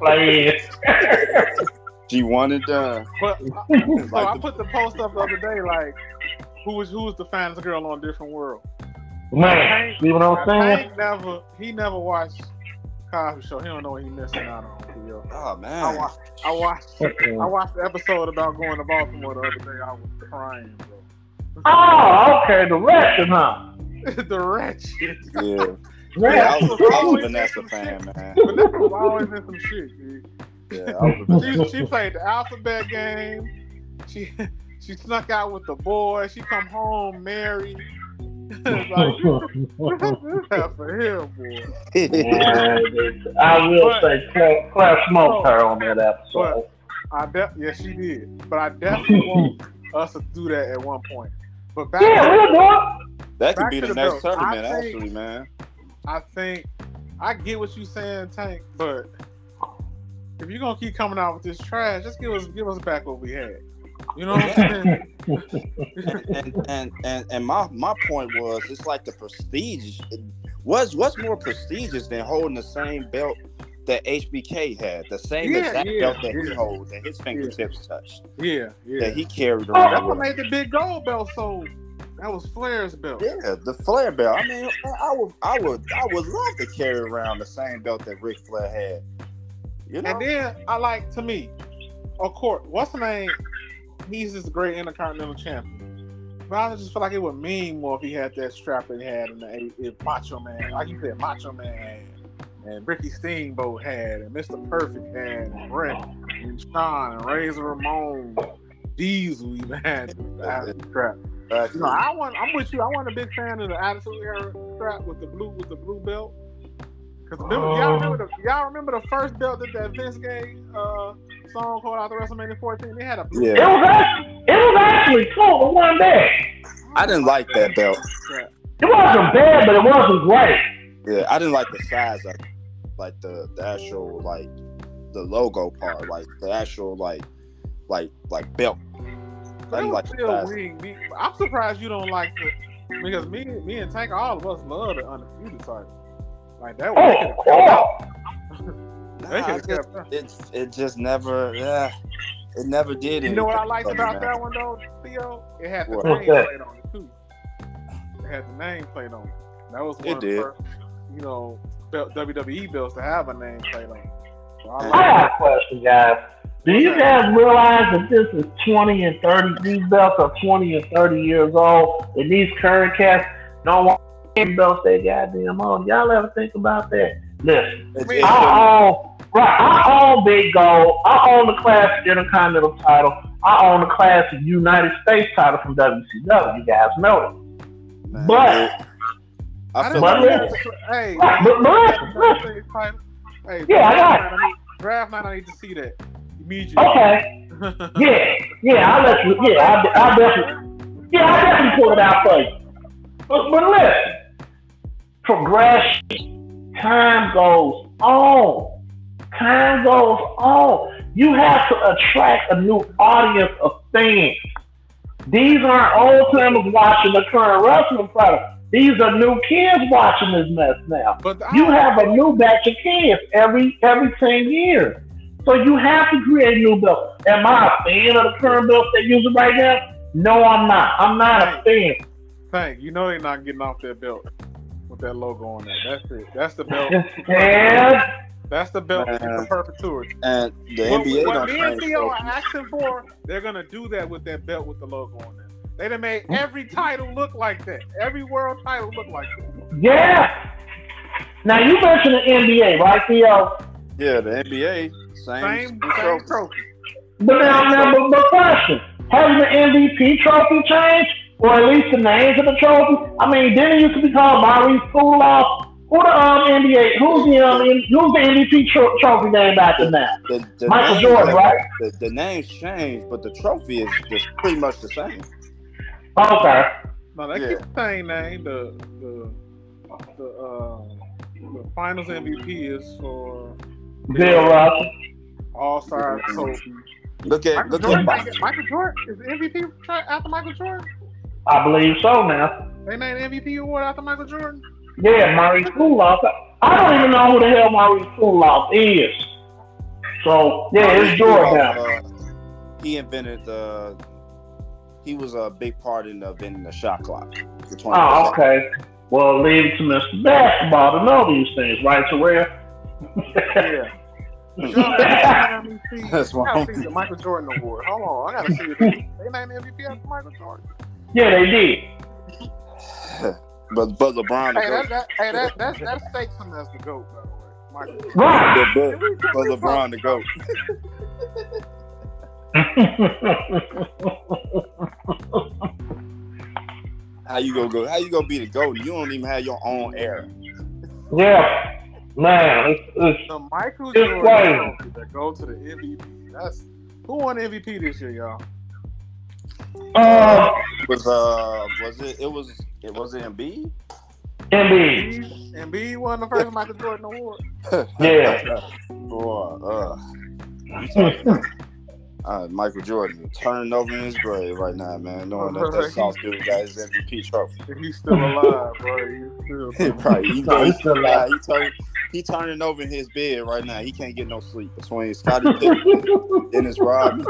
Like, She won and done. Uh, but so I the- put the post up the other day, like who was who was the finest girl on Different World? man, see what I'm saying? Hank never he never watched Cosby Show. He don't know what he missing out on. Yo. Oh I man. watched I watched I watched the episode about going to Baltimore the other day. I was crying, bro. Oh, okay, the wrestling, [laughs] huh? the wretched. Yeah. Yeah. Yeah, I was, I was a Vanessa fan, man. But this was always in some shit. Dude. Yeah, I was a She, she played the alphabet game. She [laughs] she snuck out with the boy. She come home married. It's [laughs] like, [laughs] that's for him, boy. Yeah, I will But- say Claire, Claire smoked oh, her on that episode. I de- yes, she did. But I definitely want us to do that at one point. But back Yeah, to, we'll do it. That could Back be the the next belt. tournament, I think- actually, man. I think I get what you're saying, Tank. But if you're gonna keep coming out with this trash, just give us give us back what we had. You know what I'm saying? [laughs] and and and and my my point was it's like the prestige what's what's more prestigious than holding the same belt that HBK had the same Yeah, exact yeah, belt that he yeah. holds that his fingertips touched yeah, yeah. that he carried Oh, that's around what with made the big gold belt so. That was Flair's belt. yeah the Flair belt I mean I would I would I would love to carry around the same belt that Ric Flair had you know And then I like to me, of course, what's the name? He's this great intercontinental champion. But I just feel like it would mean more if he had that strap that he had in the if Macho Man, like you said, Macho Man and Ricky Steamboat had, and Mr. Perfect had, and Bret, and Shawn, and Razor Ramon, Diesel even had the strap. Back You know, I want. I'm with you. I want a big fan of the Attitude Era strap with the blue with the blue belt. Cause remember, y'all remember the y'all remember the first belt that that Vince gave uh Stone Cold out the WrestleMania 14. They had a blue It was actually, it was actually cool the one day. I didn't like that belt strap. It wasn't bad, but it wasn't great. Yeah, I didn't like the size of it. like the, the actual like the logo part, like the actual like like like belt. I They didn't was like the still size. weak. Me- I'm surprised you don't like the because me me and Tank all of us love the undisputed title. Like that Oh, was of course. Nah, could I have just, it it just never yeah. It never did. You know what I liked about that one though, Theo? It had the What? name What's plate on it too. It had the name plate on it. That was one It of the did. first, you know, WWE belts to have a name plate on it. So I I got a question, guys. Do you guys realize that this is 20 and 30? These belts are 20 and 30 years old, and these current cats don't want any belts they goddamn own. Y'all ever think about that? Listen, It- I mean, it- I own right. I own Big Gold. I own the Classic Intercontinental title. I own the Classic United States title from WCW. You guys know man, but- I I feel But like listen- that was a- Hey, Right, but- but listen, listen. Hey, Yeah, I got night, I need, draft night. I need to see that immediately. Okay. Yeah. Yeah. I'll let you. Yeah. I, I definitely. Yeah. I definitely pull it out for you. But, but listen, progression, time goes on. Time goes on. You have to attract a new audience of fans. These aren't old timers watching the current wrestling product. These are new kids watching this mess now. But the- You have a new batch of kids every every ten years. So you have to create a new belts. Am I a fan of the current belts they're using right now? No, I'm not. I'm not a fan. Thank you know they're not getting off their belt with that logo on there. That's it. That's the belt. [laughs] And That's the belt Man. for perpetuity. and the What, NBA what don't me and Theo are asking for, they're gonna do that with that belt with the logo on there. They done made Hmm? every title look like that. Every world title look like that. yeah. Now you mentioned the NBA, right, Theo? Yeah, the NBA same, Same, same same trophy. trophy. But now, now, but, but question: Has the MVP trophy changed, or at least the names of the trophy? I mean, didn't it used to be called Maurice Podoloff? Who the um, NBA? Who's the um, who's the MVP tro- trophy named after now? The, the Michael names Jordan, have- right? The, the names changed, but the trophy is just pretty much the same. Okay. No, they Yeah. keep the same name. The the the uh, the Finals MVP is for Bill Russell. All Star Kobe. Look at Michael look Jordan, at Michael Jordan is MVP after Michael Jordan. I believe so now. They made the MVP award after Michael Jordan. Yeah, Maurice Podoloff. I don't even know who the hell Maurice Podoloff is. So yeah, it's Jordan now. Uh, he invented the. He was a big part in inventing the shot clock. The 24 Oh, okay. Well, leave it to Mr. Basketball to know these things, right, Tarrell? Yeah. [laughs] John, let me see. That's I why gotta I'm- see the Michael Jordan award. Hold on, I gotta see it. They named the MVP after Michael Jordan. yeah, they did. But but LeBron, the Hey, goat. that, that, hey, that, that, that stakes him as the goat, by the way. Michael Right. but, but, but LeBron the goat. [laughs] How you gonna go? How you gonna be the goat? You don't even have your own era. yeah, man, it's, it's The Michael It's Jordan right. that go to the MVP. That's who won MVP this year, y'all. uh, Was uh was it? It was it was it Embiid? Embiid. And B won the first Michael Jordan award. [laughs] Yeah. Boy, uh, you uh, Michael Jordan turning over in his grave right now, man, knowing that that South dude got his MVP trophy. He's still alive, bro. He's still. [laughs] right, he, No, he's still alive. He, turn, he turning over in his bed right now. He can't get no sleep between Scottie Pippen, [laughs] Dennis Rodman,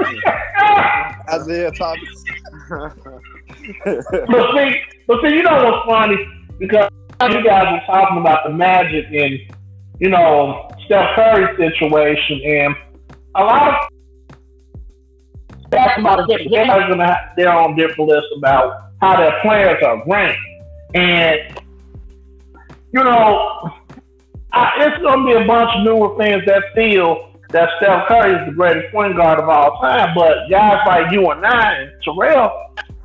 Isiah Thomas. but see, but see, you know what's funny? Because you guys were talking about the Magic and you know Steph Curry situation, and a lot of. They're going to have their own different list about how their players are ranked, and you know, I, it's going to be a bunch of newer fans that feel that Steph Curry is the greatest point guard of all time, but guys like you and I and Tarrell,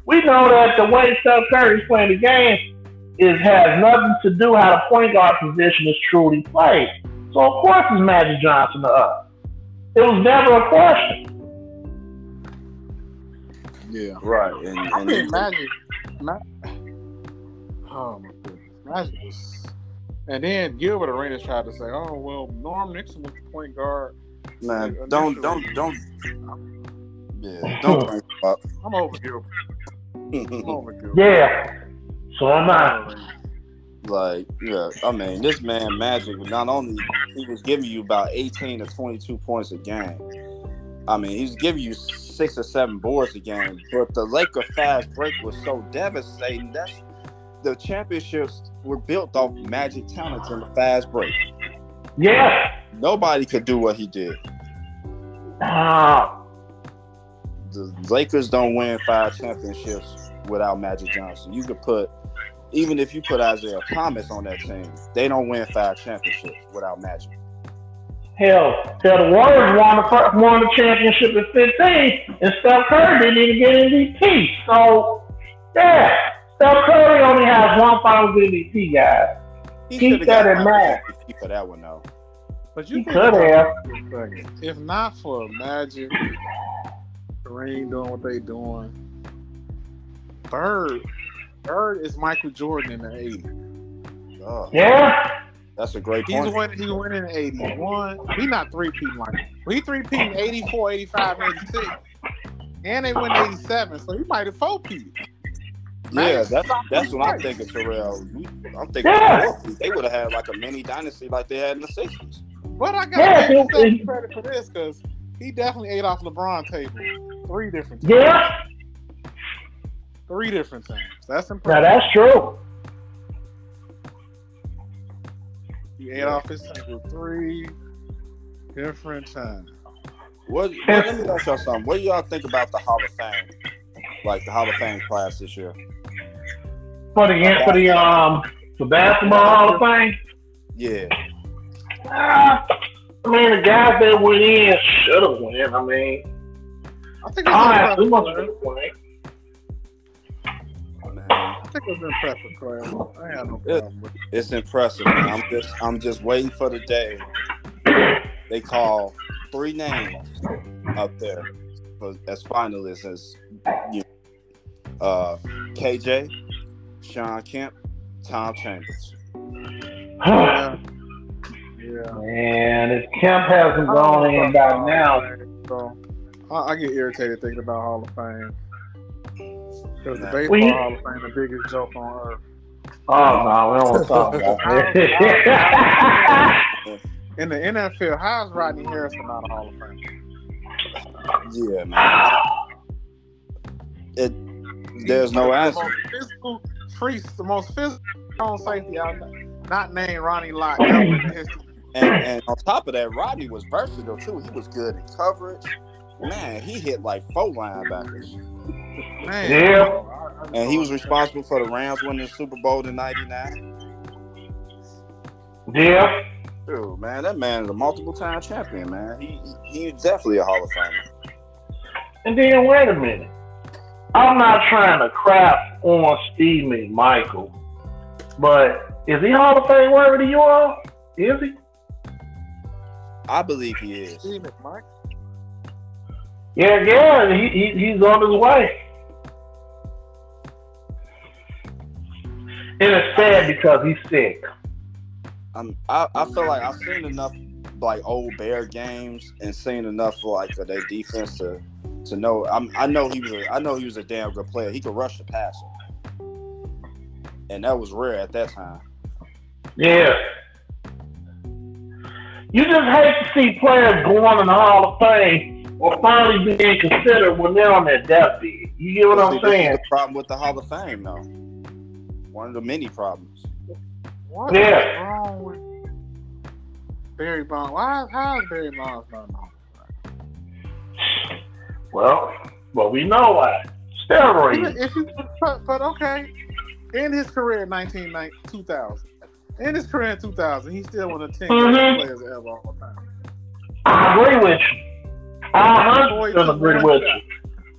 we know that the way Steph Curry is playing the game is has nothing to do how the point guard position is truly played. So of course it's Magic Johnson to us. It was never a question. Yeah. right, and, I and think Magic. Ma- oh my goodness, Magic was. And then Gilbert Arenas tried to say, "Oh well, Norm Nixon was the point guard." man, don't don't don't. Yeah, don't bring up. I'm over Gilbert. [laughs] I'm over Gilbert. Yeah. So am I. Like, yeah, I mean, this man Magic not only he was giving you about 18 to 22 points a game, I mean, he's giving you six or seven boards a game, but the Laker fast break was so devastating. That's the championships were built off magic talents in the fast break. Yeah. Nobody could do what he did. Ah, The Lakers don't win five championships without Magic Johnson. You could put, even if you put Isiah Thomas on that team, they don't win five championships without Magic. hell, hell, the Warriors won the first, won the championship in 15, and Steph Curry didn't even get MVP. So, yeah, Steph Curry only has one Finals MVP, guys. He Keep should've that got in mind. MVP for that one though. But you He could have. it for a second. If not for Magic, Kareem doing what they doing, Bird, Bird is Michael Jordan in the '80s. Oh, Yeah, that's a great He's point. winning. He went in '81. He not three peating like he three peating '84, '85, '86, and they went '87. So he might have four peated. Yeah, that's that's what I'm thinking, Tarrell. We- I'm thinking Yeah. they would have had like a mini dynasty like they had in the '60s. But I got Yeah, to give he- credit for this because he definitely ate off LeBron table three different times. yeah. Three different times. That's Now impressive. that's true. He ate off his table three different times. What, what? Let me ask y'all something. What do y'all think about the Hall of Fame? Like the Hall of Fame class this year? For the for the um the basketball Hall of Fame. Yeah, Ah, I mean, the guys that went in should have won. I mean, I think I it's have too much impressive. to win. man. I think it was impressive, Clay. I had no problem with it. It's impressive. Man. I'm just I'm just waiting for the day they call three names up there for, as finalists as you know, uh, KJ, Shawn Kemp, Tom Chambers. Yeah. Yeah. And if Kemp hasn't gone in about by now, So I, I get irritated thinking about Hall of Fame. Because the baseball Well, you- Hall of Fame, the biggest joke on earth. oh no, we don't want to talk [laughs] about that. In the NFL, how's Rodney Harrison not a Hall of Fame? Yeah, man. It there's no answer. physical, free, the most physical safety out there. Not named Ronnie Lott. ever in the history. And, and on top of that, Rodney was versatile too. He was good in coverage. Man, he hit like four linebackers. Man, Yeah. I- I- And he was responsible for the Rams winning the Super Bowl in '99. yeah. Dude, man, that man is a multiple time champion, man. He he- he's definitely a Hall of Famer. And then wait a minute. I'm not trying to crap on Steve McMichael, but is he Hall of Fame worthy to you all? Is he? I believe he is. Steve McMichael. Yeah, yeah. He, he he's on his way. And it's sad because he's sick. I'm, I I feel like I've seen enough like old Bear games and seen enough like of their defense to to know. I'm, I know he was a, I know he was a damn good player. He could rush the passer, and that was rare at that time. Yeah. You just hate to see players going in the Hall of Fame or finally being considered when they're on their deathbed. You get what See, I'm this is saying? the problem with the Hall of Fame, though. One of the many problems. What is Yeah. wrong with Barry Bonds? Why? How is Barry Bonds not known? Well, well, we know why. Steroids. If you, but, but okay, in his career in 1990, 2000, in his career in 2000, he's still one of the 10 Mhm. players ever all time. I agree with you. I 100% agree with you.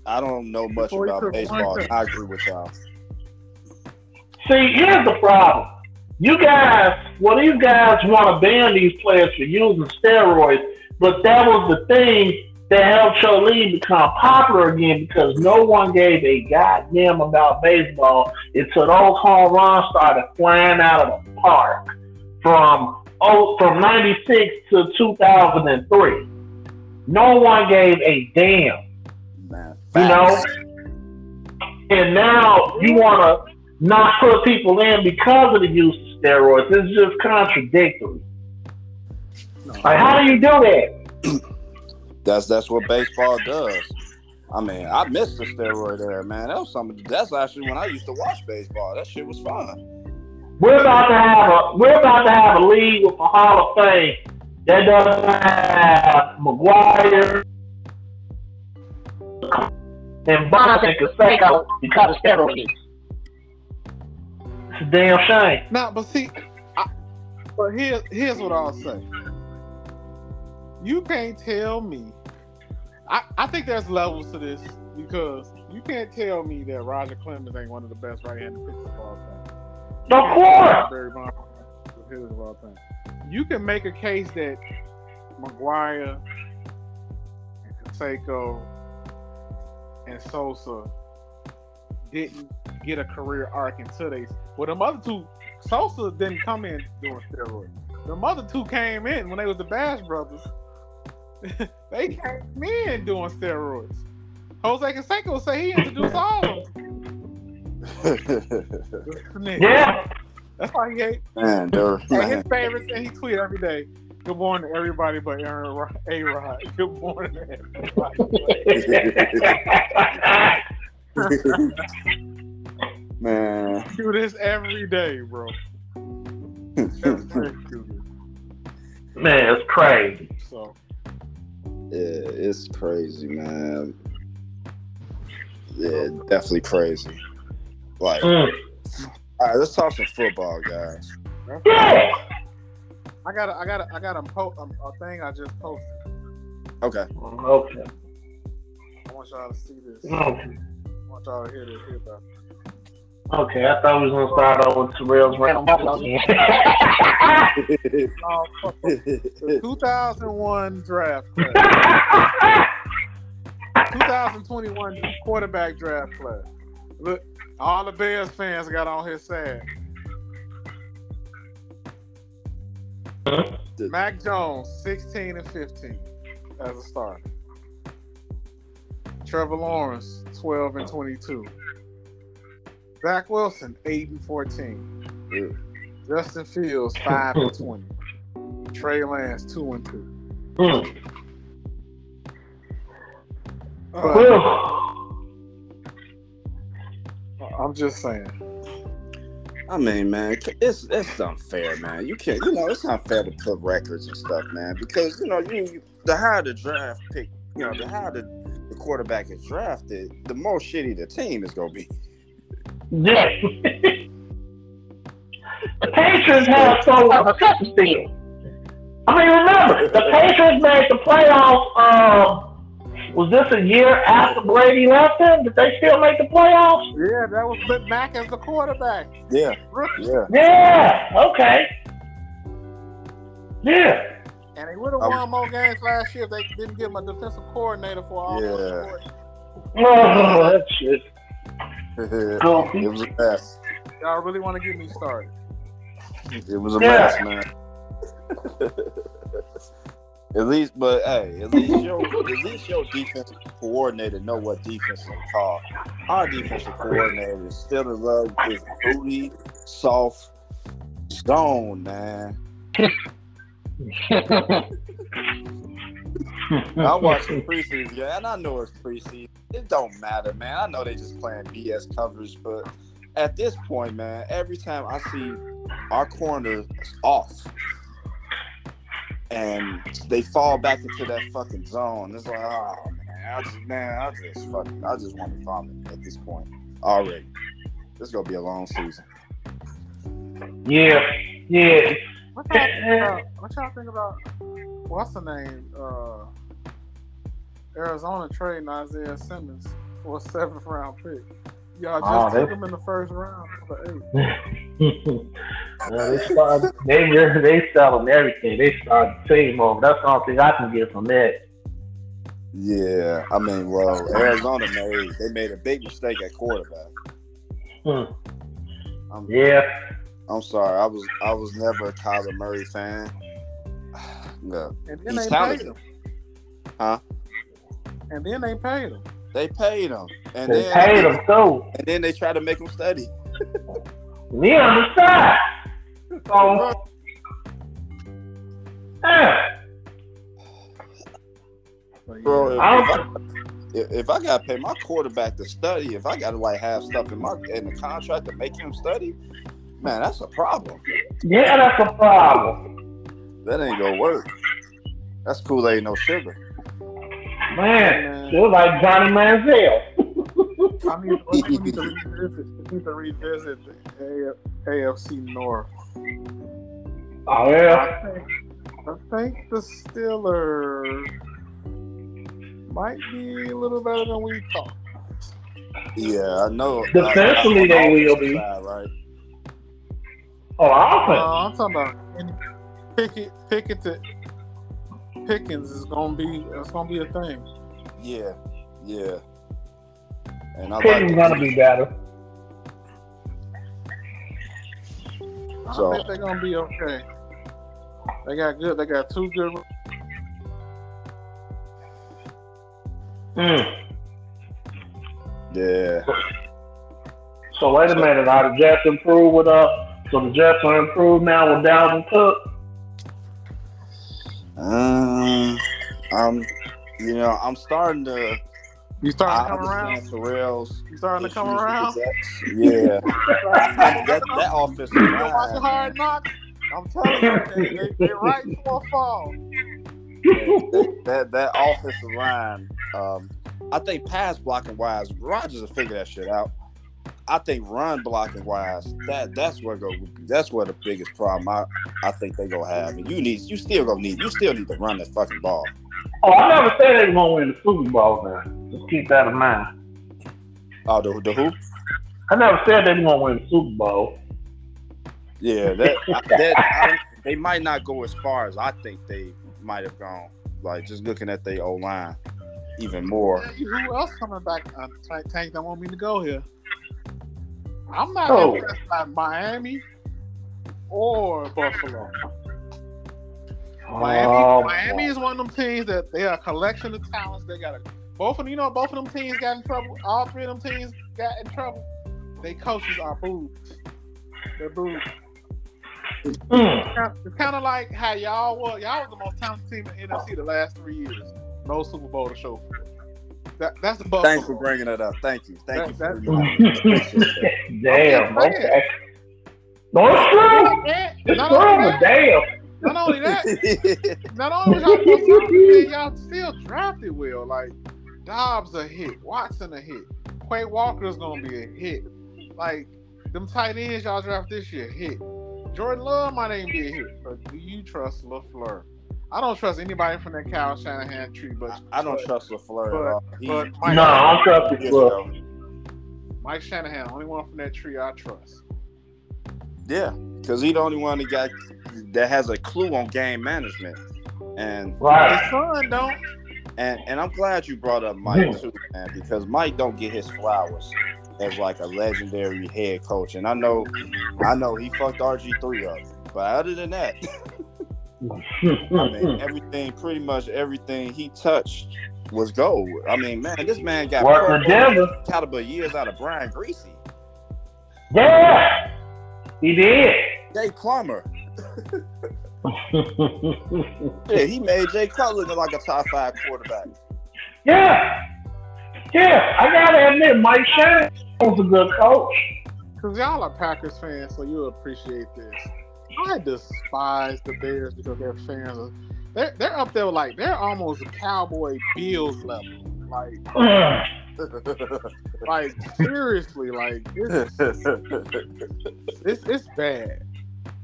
I don't know much Before about baseball. I agree with y'all. See, here's the problem. You guys, well, these guys want to ban these players for using steroids, but that was the thing that helped league become popular again because no one gave a goddamn about baseball until those home runs started flying out of the park from oh from '96 to 2003. No one gave a damn. You know? And now you want to not put people in because of the use of steroids. It's just contradictory. Like, how do you do that? [clears throat] That's that's what baseball does. I mean, I missed the steroid era, man. That was something. That's actually when I used to watch baseball. That shit was fun. We're about to have a we're about to have a league with a Hall of Fame that doesn't have McGwire and Bonds and Canseco because of steroids. It's a damn shame. Nah, but see, I, but here, here's what I'll say. You can't tell me. I, I think there's levels to this because you can't tell me that Roger Clemens ain't one of the best right-handed pitchers of all time. Of course. Barry Bonds is hitters of all time. You can make a case that McGwire and Canseco and Sosa didn't get a career arc until they. Well, the other two, Sosa didn't come in doing steroids. The other two came in when they was the Bash Brothers. [laughs] they came in doing steroids. Jose Canseco say he introduced all of them. Yeah. That's why he hate. man, they're, And his favorite thing he tweet every day. Good morning to everybody but Aaron Ro- A Rod. Good morning everybody. man. [laughs] do this every day, bro. That's [laughs] very. Man, it's crazy. So Yeah, it's crazy, man. Yeah, definitely crazy. Like, all Mm. right, let's talk some football, guys. Yeah. I got a, I got a, I got a, po- a, a thing I just posted. Okay. Okay. I want y'all to see this. I want y'all to hear this. Hear about it. Okay, I thought we was gonna start off with Tarrell's round. Oh, [laughs] 2001 draft class, 2021 quarterback draft class. Look, all the Bears fans got on his side. Mac Jones, 16 and 15 as a starter. Trevor Lawrence, 12 and 22. Zach Wilson, 8 and 14. Ew. Justin Fields, 5 and 20. Trey Lance, 2 and 2. Mm. But [sighs] I'm just saying. I mean, man, it's it's unfair, man. You can't, you know, it's not fair to put records and stuff, man, because you know, you, you the higher the draft pick, you know, the higher the, the quarterback is drafted, the more shitty the team is gonna be. Yeah. the Patriots have so a second field. I mean, remember, the Patriots made the playoffs. Um, was this a year after Brady left them? Did they still make the playoffs? Yeah, that was with Mac as the quarterback. Yeah, yeah. Yeah. Okay. Yeah. And they would have won more games last year if they didn't give him a defensive coordinator for all Yeah. those sports. Oh, that shit. [laughs] Oh. it was a mess. Y'all really want to get me started? It was a Yeah. mess, man. at least, but hey, at least your at least your defensive coordinator know what defense to call. Our defensive coordinator is still in love with booty, soft zone, man. [laughs] I [laughs] watched the preseason, yeah, and I know it's preseason. It don't matter, man. I know they just playing BS coverage, but at this point, man, every time I see our corner is off and they fall back into that fucking zone, it's like, oh man, I just man, I just fucking I just want to vomit at this point already. This is gonna be a long season. Yeah. Yeah. What y'all think about? What y'all think about? What's the name? Uh, Arizona trading Isaiah Simmons for a seventh round pick. Y'all just Oh, took they- him in the first round for eight. [laughs] Uh, they started, they really- [laughs] they selling everything. They started the team over. That's the only thing I can get from that. Yeah, I mean, well, Arizona made they made a big mistake at quarterback. Hmm. I'm, Yeah. I'm sorry, I was I was never a Kyler Murray fan. [sighs] No, And then He's they talented. paid him. Huh? And then they paid him. they paid him, and They then paid him too. and then they tried to make him study. [laughs] We understand. So, yeah. But, Bro, if, if. I, if, if I gotta pay my quarterback to study, if I gotta like have stuff in my in the contract to make him study, man, that's a problem. Yeah, that's a problem, That ain't gonna work. That's Kool Aid, no sugar. Man. Feel like Johnny Manziel. I mean, we need to revisit, we need to revisit the A- AFC North. Oh yeah. I think, I think the Steelers might be a little better than we thought. Yeah, I know. Defensively, I- I- they will be. side, right? Oh, Uh. I'm talking about any- Pickett. Pickett to Pickens is gonna be. It's gonna be a thing. Yeah, yeah. And I Pickens like gonna be better. I So- think they're gonna be okay. They got good. They got two good. Mm. Yeah. So wait a minute. Are the Jets improved with uh? So the Jets are improved now with Dalvin Cook. Um, I'm, you know, I'm starting to. You starting I to come around? understand Tarrell's. You starting to come around? Yeah. I- that that offensive You been watching line, Hard Knocks? I'm telling you, they, they, they right for a fall. that, that that offensive line. Um, I think pass blocking wise, Rodgers will figure that shit out. I think run blocking wise, that that's where go that's where the biggest problem I, I think they gonna have. And you need you still gonna need you still need to run that fucking ball. Oh, I never said they were gonna win the Super Bowl. Now, just keep that in mind. Oh, the the who? I never said they were gonna win the Super Bowl. Yeah, that that I they might not go as far as I think they might have gone. Like just looking at their O line, even more. Hey, Who else coming back? Uh, Tank, Tank don't want me to go here. I'm not Oh. impressed by Miami or Buffalo. Miami, Oh, Miami is one of them teams that they are a collection of talents. They got a, both of them, you know, both of them teams got in trouble. All three of them teams got in trouble. They coaches are boobs. They're boobs. Mm. It's kind of like how y'all were. Y'all was the most talented team in the NFC the last three years. No Super Bowl to show for it. That, that's the Buffalo. Thanks for bringing that up. Thank you. Thank you That- for that- reminding me. Appreciate that. [laughs] Damn. Okay. No, it's true. It's not, true, only but that, damn. not only that, [laughs] not only was y'all most talented, y'all still drafted well. Like Doubs a hit, Watson a hit, Quay Walker's gonna be a hit. Like them tight ends y'all draft this year hit. Jordan Love might ain't be a hit, but do you trust LaFleur? I don't trust anybody from that Kyle Shanahan tree, but I don't trust LaFleur at all. He, But Mike, No, I don't trust years the club. Mike Shanahan, only one from that tree I trust. Yeah, because he the only one that got that has a clue on game management, and His Right. son don't. and and I'm glad you brought up Mike too, man, because Mike don't get his flowers as like a legendary head coach, and I know, I know he fucked RG three up, but other than that, [laughs] I mean everything, pretty much everything he touched was gold. I mean, man, this man got Work Pro Denver. caliber years out of Brian Griese, Yeah. He did. Jake Plummer. [laughs] Yeah, he made Jay Cutler look like a top five quarterback. yeah. Yeah. I gotta admit, Mike Shanahan was a good coach. Because y'all are Packers fans, so you'll appreciate this. I despise the Bears because their fans are they're, they're up there like they're almost Cowboy Bills level. Like [laughs] like seriously, like it's it's, it's bad.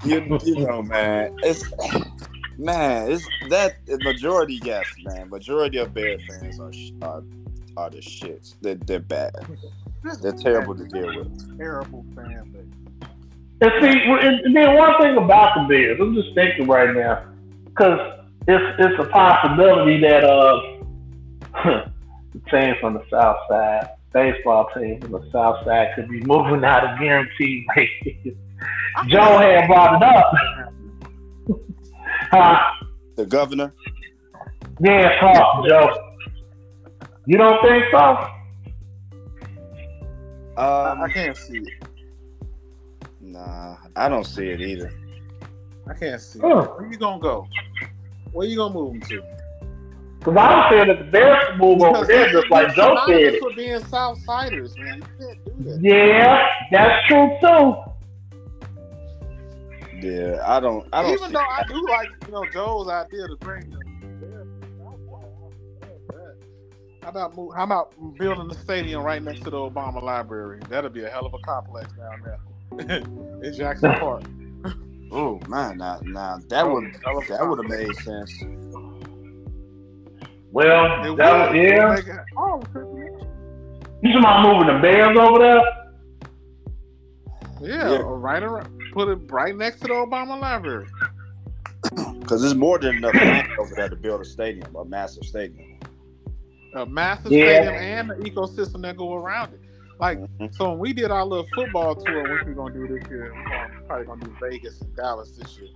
you, you know, man, it's man, it's that majority. Yes, man, majority of Bear fans are are, are the shits. They're they're bad. They're terrible to deal with. Terrible fan base. And see, and and then one thing about the Bears, I'm just thinking right now, because it's it's a possibility that uh, [laughs] the team from the South Side, baseball team from the South Side, could be moving out of guaranteed [laughs] wages. Joe had brought it up. [laughs] Huh? The governor, Yeah, talk, Joe. You don't think so? I, um, I can't see it. Nah, I don't see it either. I can't see it. Huh. Where you gonna go? Where you gonna move them to? Because I was saying that the Bears can move over there, just like Joe said. Synonymous with being Southsiders, man. You can't do that. Yeah, that's true too. Yeah, I don't. I don't. Even see- though I do like, you know, Joe's idea to bring the how about move, how about building the stadium right next to the Obama Library? That'd be a hell of a complex down there [laughs] in Jackson Park. [laughs] oh man, now, now that would that would have made sense. Well, It that, would. yeah. Make it- oh, You talking about moving the Bears over there? yeah, Yeah. right around, put it right next to the Obama Library. [clears throat] Because there's more than enough land over there to build a stadium, a massive stadium. A massive Yeah. stadium and the ecosystem that go around it. Like Mhm. So when we did our little football tour, which we're gonna do this year, we're probably gonna do Vegas and Dallas this year.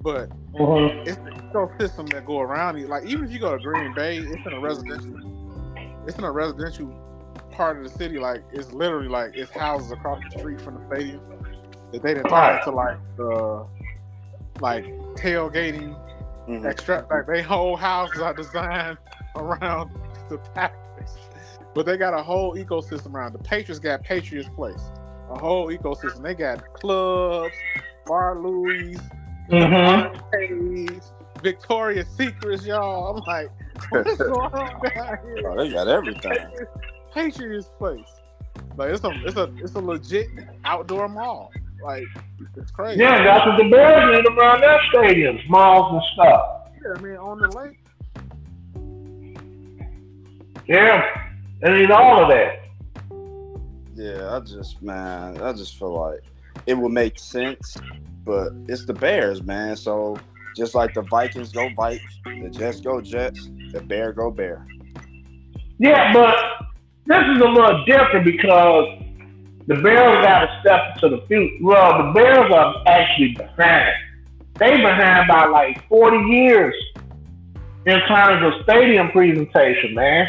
But Mm-hmm. it's the ecosystem that go around it. Like even if you go to Green Bay, it's in a residential, it's in a residential part of the city. Like it's literally like it's houses across the street from the stadium that they didn't Right. into like the like tailgating Mhm. extra. Like they whole houses are designed [laughs] around the Packers, but they got a whole ecosystem around. The Patriots got Patriots Place, a whole ecosystem. They got clubs, Bar Louie, Mm-hmm. Victoria's Secrets, y'all. I'm like, what's [laughs] going on down here? Oh, they got everything. Patriots Place. Like it's a it's a it's a legit outdoor mall. Like it's crazy. Yeah, that's what the Bears need around their stadiums, malls and stuff. Yeah, I mean on the lake. Yeah, they need all of that. Yeah, I just man, I just feel like it would make sense, but it's the Bears, man. So just like the Vikings go Vikes, the Jets go Jets, the Bear go Bear. Yeah, but this is a little different because the Bears got to step into the future. Well, the Bears are actually behind. They behind by like 40 years in terms of stadium presentation, man.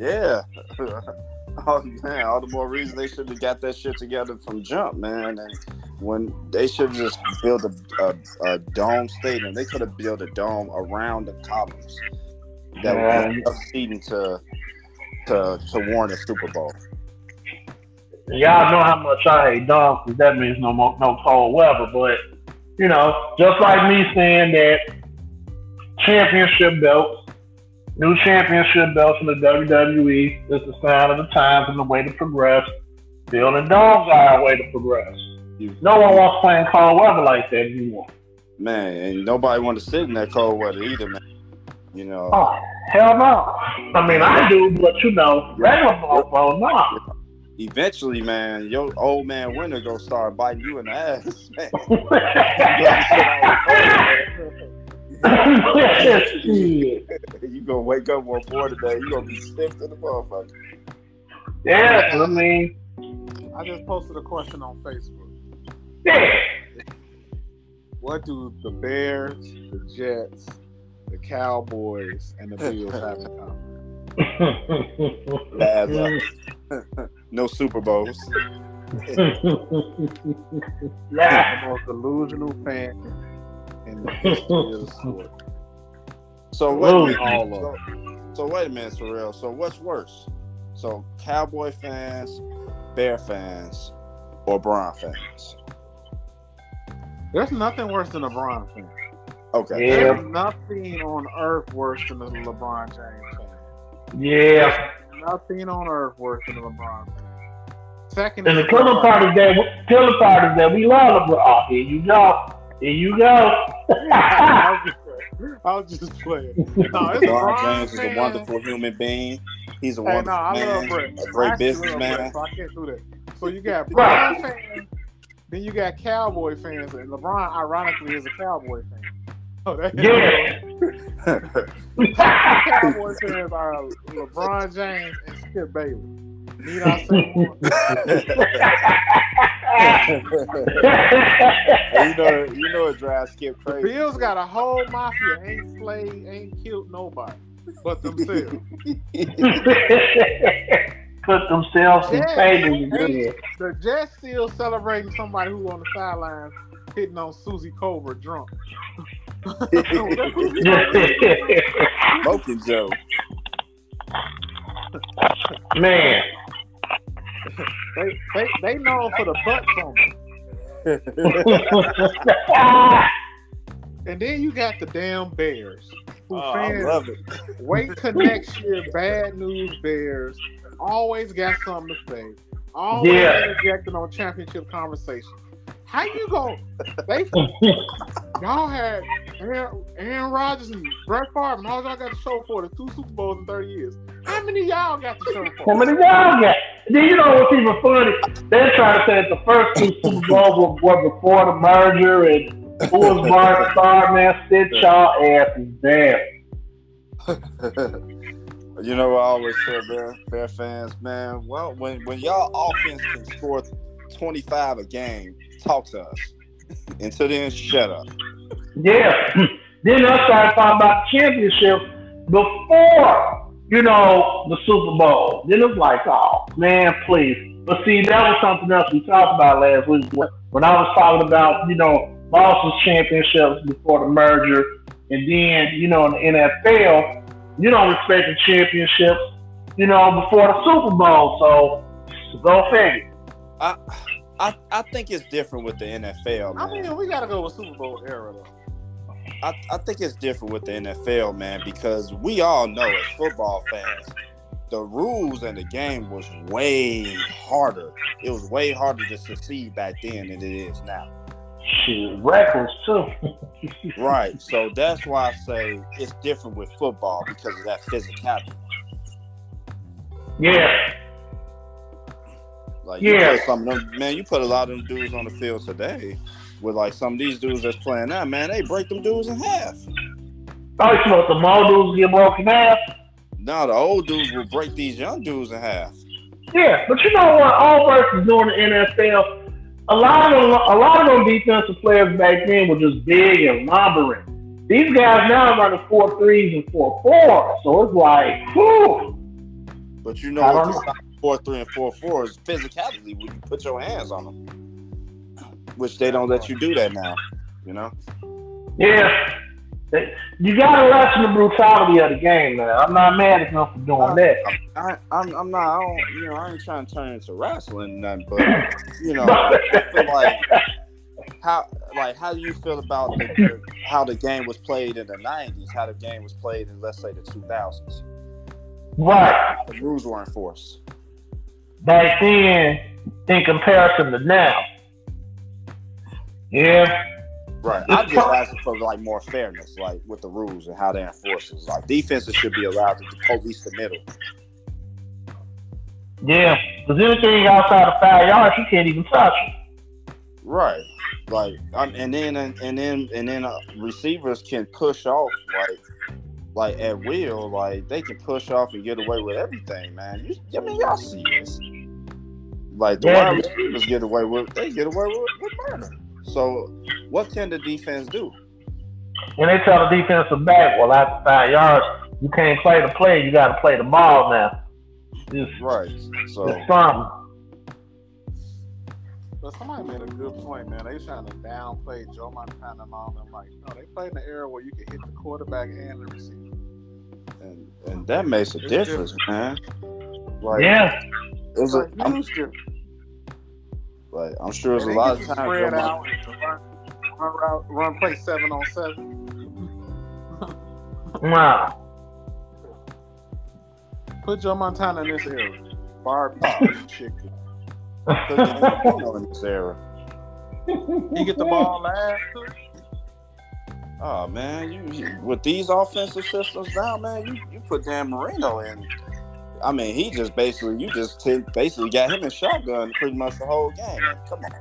Yeah. [laughs] oh man, all the more reason they should have got that shit together from jump, man. And when they should have just built a, a, a dome stadium, they could have built a dome around the columns that was seating to to to warrant a Super Bowl. Y'all know how much I hate dogs, 'cause that means no more, no cold weather. But you know, just like me saying that championship belts, new championship belts in the WWE is the sign of the times and the way to progress. Building dogs are a way to progress. No one wants playing cold weather like that anymore. Man, and nobody want to sit in that cold weather either, man. You know, Oh hell no! I mean I do, but you know, regular mofo, no. eventually, man, your old man winter gonna start biting you in the ass, man. [laughs] Shit. [laughs] you gonna wake up one morning today, you gonna be stiff to the motherfucker. Yeah, I mean, I just posted a question on Facebook. yeah. What do the Bears, the Jets, the Cowboys, and the Bills have in common? [laughs] Bad luck. [laughs] no Super Bowls. yeah. The most delusional fan in the [laughs] history of the sport. So wait a minute. All So, of so wait a minute, for real. So what's worse? So Cowboy fans, Bear fans, or Brown fans? There's nothing worse than a LeBron fan. Okay. Yeah. There's nothing on earth worse than a LeBron James fan. Yeah. Nothing on earth worse than a LeBron fan. Second And the killer part is that killer part is that we love LeBron. Oh, here you go. Here you go. [laughs] I'll, just playing. I was just playing. No, it's LeBron LeBron James is a wonderful human being. He's a Hey, wonderful no, I love man, Brett. a I great actually love businessman. So I can't do that. So you got Right. Brown fans, then you got Cowboy fans, and LeBron, ironically, is a Cowboy fan. Oh, that Yeah. [laughs] Cowboy fans are LeBron James and Skip Bayless. Need I say more? you know, you know, it drives Skip The crazy. Bills got a whole mafia, ain't slayed, ain't killed nobody but themselves. [laughs] Put themselves in Yeah. tables again. The Jets still celebrating somebody who on the sidelines hitting on Suzy Kolber drunk. [laughs] [laughs] Smoking Joe. Man. They they they known for the butt song. And then you got the damn Bears. Who Oh, I love it. wait till next year, bad news Bears. Always got something to say. Always Yeah. interjecting on championship conversation. How you go? They [laughs] y'all had Aaron, Aaron Rodgers and Brett Favre, and all y'all got to show for the two Super Bowls in 30 years. How many y'all got to show for? How many y'all got? Then you know what's even funny? They're trying to say that the first two Super Bowls were, were before the merger and who was Bart Starr, man? Sit y'all asses down. [laughs] you know what I always tell Bear, Bear fans, man. Well, when when y'all offense can score 25 a game, talk to us. Until then, shut up. Yeah. then I started talking about the championship before, you know, the Super Bowl. Then it's like, oh, man, please. But see, that was something else we talked about last week when I was talking about, you know, Boston's championships before the merger. And then, you know, in the NFL, you don't respect the championships, you know, before the Super Bowl. So go figure. I, I I think it's different with the NFL, I mean, we got to go with Super Bowl era, though. I, I think it's different with the NFL, man, because we all know as football fans, the rules and the game was way harder. It was way harder to succeed back then than it is now. Shit, records, too. [laughs] Right. So that's why I say it's different with football because of that physicality. yeah. Like Yeah. some of them, man, you put a lot of them dudes on the field today with like some of these dudes that's playing now, man, they break them dudes in half. Oh, you want the Moldus get broken half? Now the old dudes will break these young dudes in half. Yeah, but you know what? All versus doing the NFL. A lot of them, a lot of them defensive players back then were just big and lumbering. These guys now are running four threes and four fours, so it's like, whew. But you know what don't the stop four three and four four is physicality when you put your hands on them. Which they don't let you do that now. You know? Yeah, you got to lessen the brutality of the game, man. I'm not mad at them for doing that. I, I'm, I'm not. I don't. You know, I ain't trying to turn into wrestling, nothing. But you know, I feel [laughs] like how, like, how do you feel about the, the, how the game was played in the '90s? How the game was played in, let's say, the 2000s? right The rules were enforced. Back then, in comparison to now. Yeah, Right. I'm just asking for like more fairness, like with the rules and how they enforce it. Like defenses should be allowed to police the middle. yeah. Because anything outside of five yards, you can't even touch it. Right. Like, um, and then and, and then and then uh, receivers can push off like, like at will. Like they can push off and get away with everything, man. You, I mean, y'all see this. Like the Yeah. wide receivers get away with, they get away with, with murder. So, what can the defense do? When they tell the defensive back, well, after five yards, you can't play the play. You got to play the ball now. It's, Right. So, it's something. But somebody made a good point, man. They trying to downplay Joe Montana and all them. Like, no, they played in the era where you can hit the quarterback and the receiver. and, and that makes a It's difference, man. Like, Yeah. it's a, Like, I'm, Houston, like, I'm sure it's a lot of times. spread out, run, run, route, run play seven on seven. Wow. Put Joe Montana in this era. Barbecue [laughs] chicken. Mon- you in this era. He get the ball last. Oh man, you, you with these offensive systems now, man, you, you put Dan Marino in. I mean, he just basically you just t- basically got him in shotgun pretty much the whole game. Man, come on.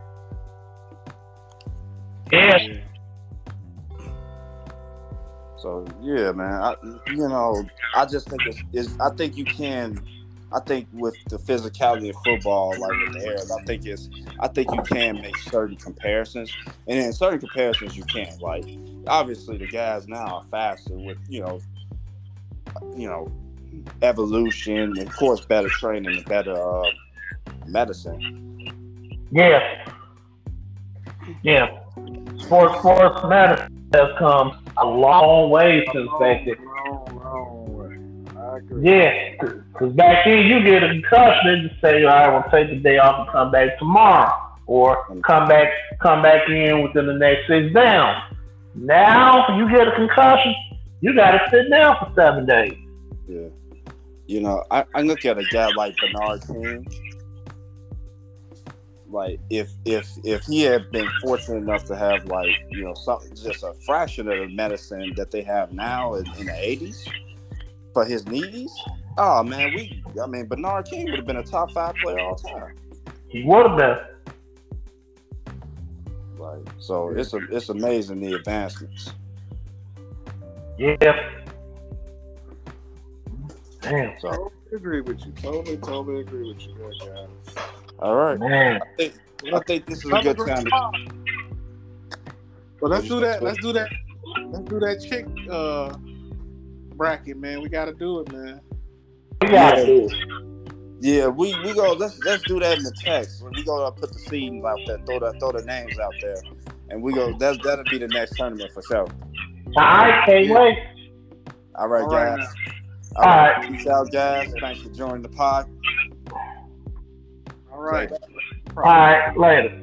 Yeah. So yeah, man. I, you know, I just think it's, it's. I think you can. I think with the physicality of football, like with the Arabs, I think it's. I think you can make certain comparisons, and in certain comparisons you can't. Like obviously, the guys now are faster with you know, you know, evolution, and of course, better training and better uh, medicine. Yeah. Yeah. Sports, sports medicine has come a long way since back then. Agree. Yeah, because back then you get a concussion and just say, all right, we'll take the day off and come back tomorrow, or come back come back in within the next six down. Now you get a concussion, you got to sit down for seven days. Yeah. You know, I, I look at a guy like Bernard King. Like if if if he had been fortunate enough to have like you know something just a fraction of the medicine that they have now in, in the eighties for his knees, oh man, we I mean Bernard King would have been a top five player all time. He would have been. Like so, it's a, it's amazing the advancements. Yeah. Damn, So Totally agree with you. Totally, totally agree with you, guys. all right, man. I think I think this is a good time to time. But let's do that. Let's do that. Let's do that chick uh, bracket, man. We got to do it, man. We got to do it. Yeah, we we go. Let's let's do that in the text. We go put the seeds out there, throw the throw the names out there, and we go. That's that'll be the next tournament for sure. I can't Yeah. wait. All right, All right, guys. All All right, right. peace out, guys. Thanks for joining the pod. All right. All right, later.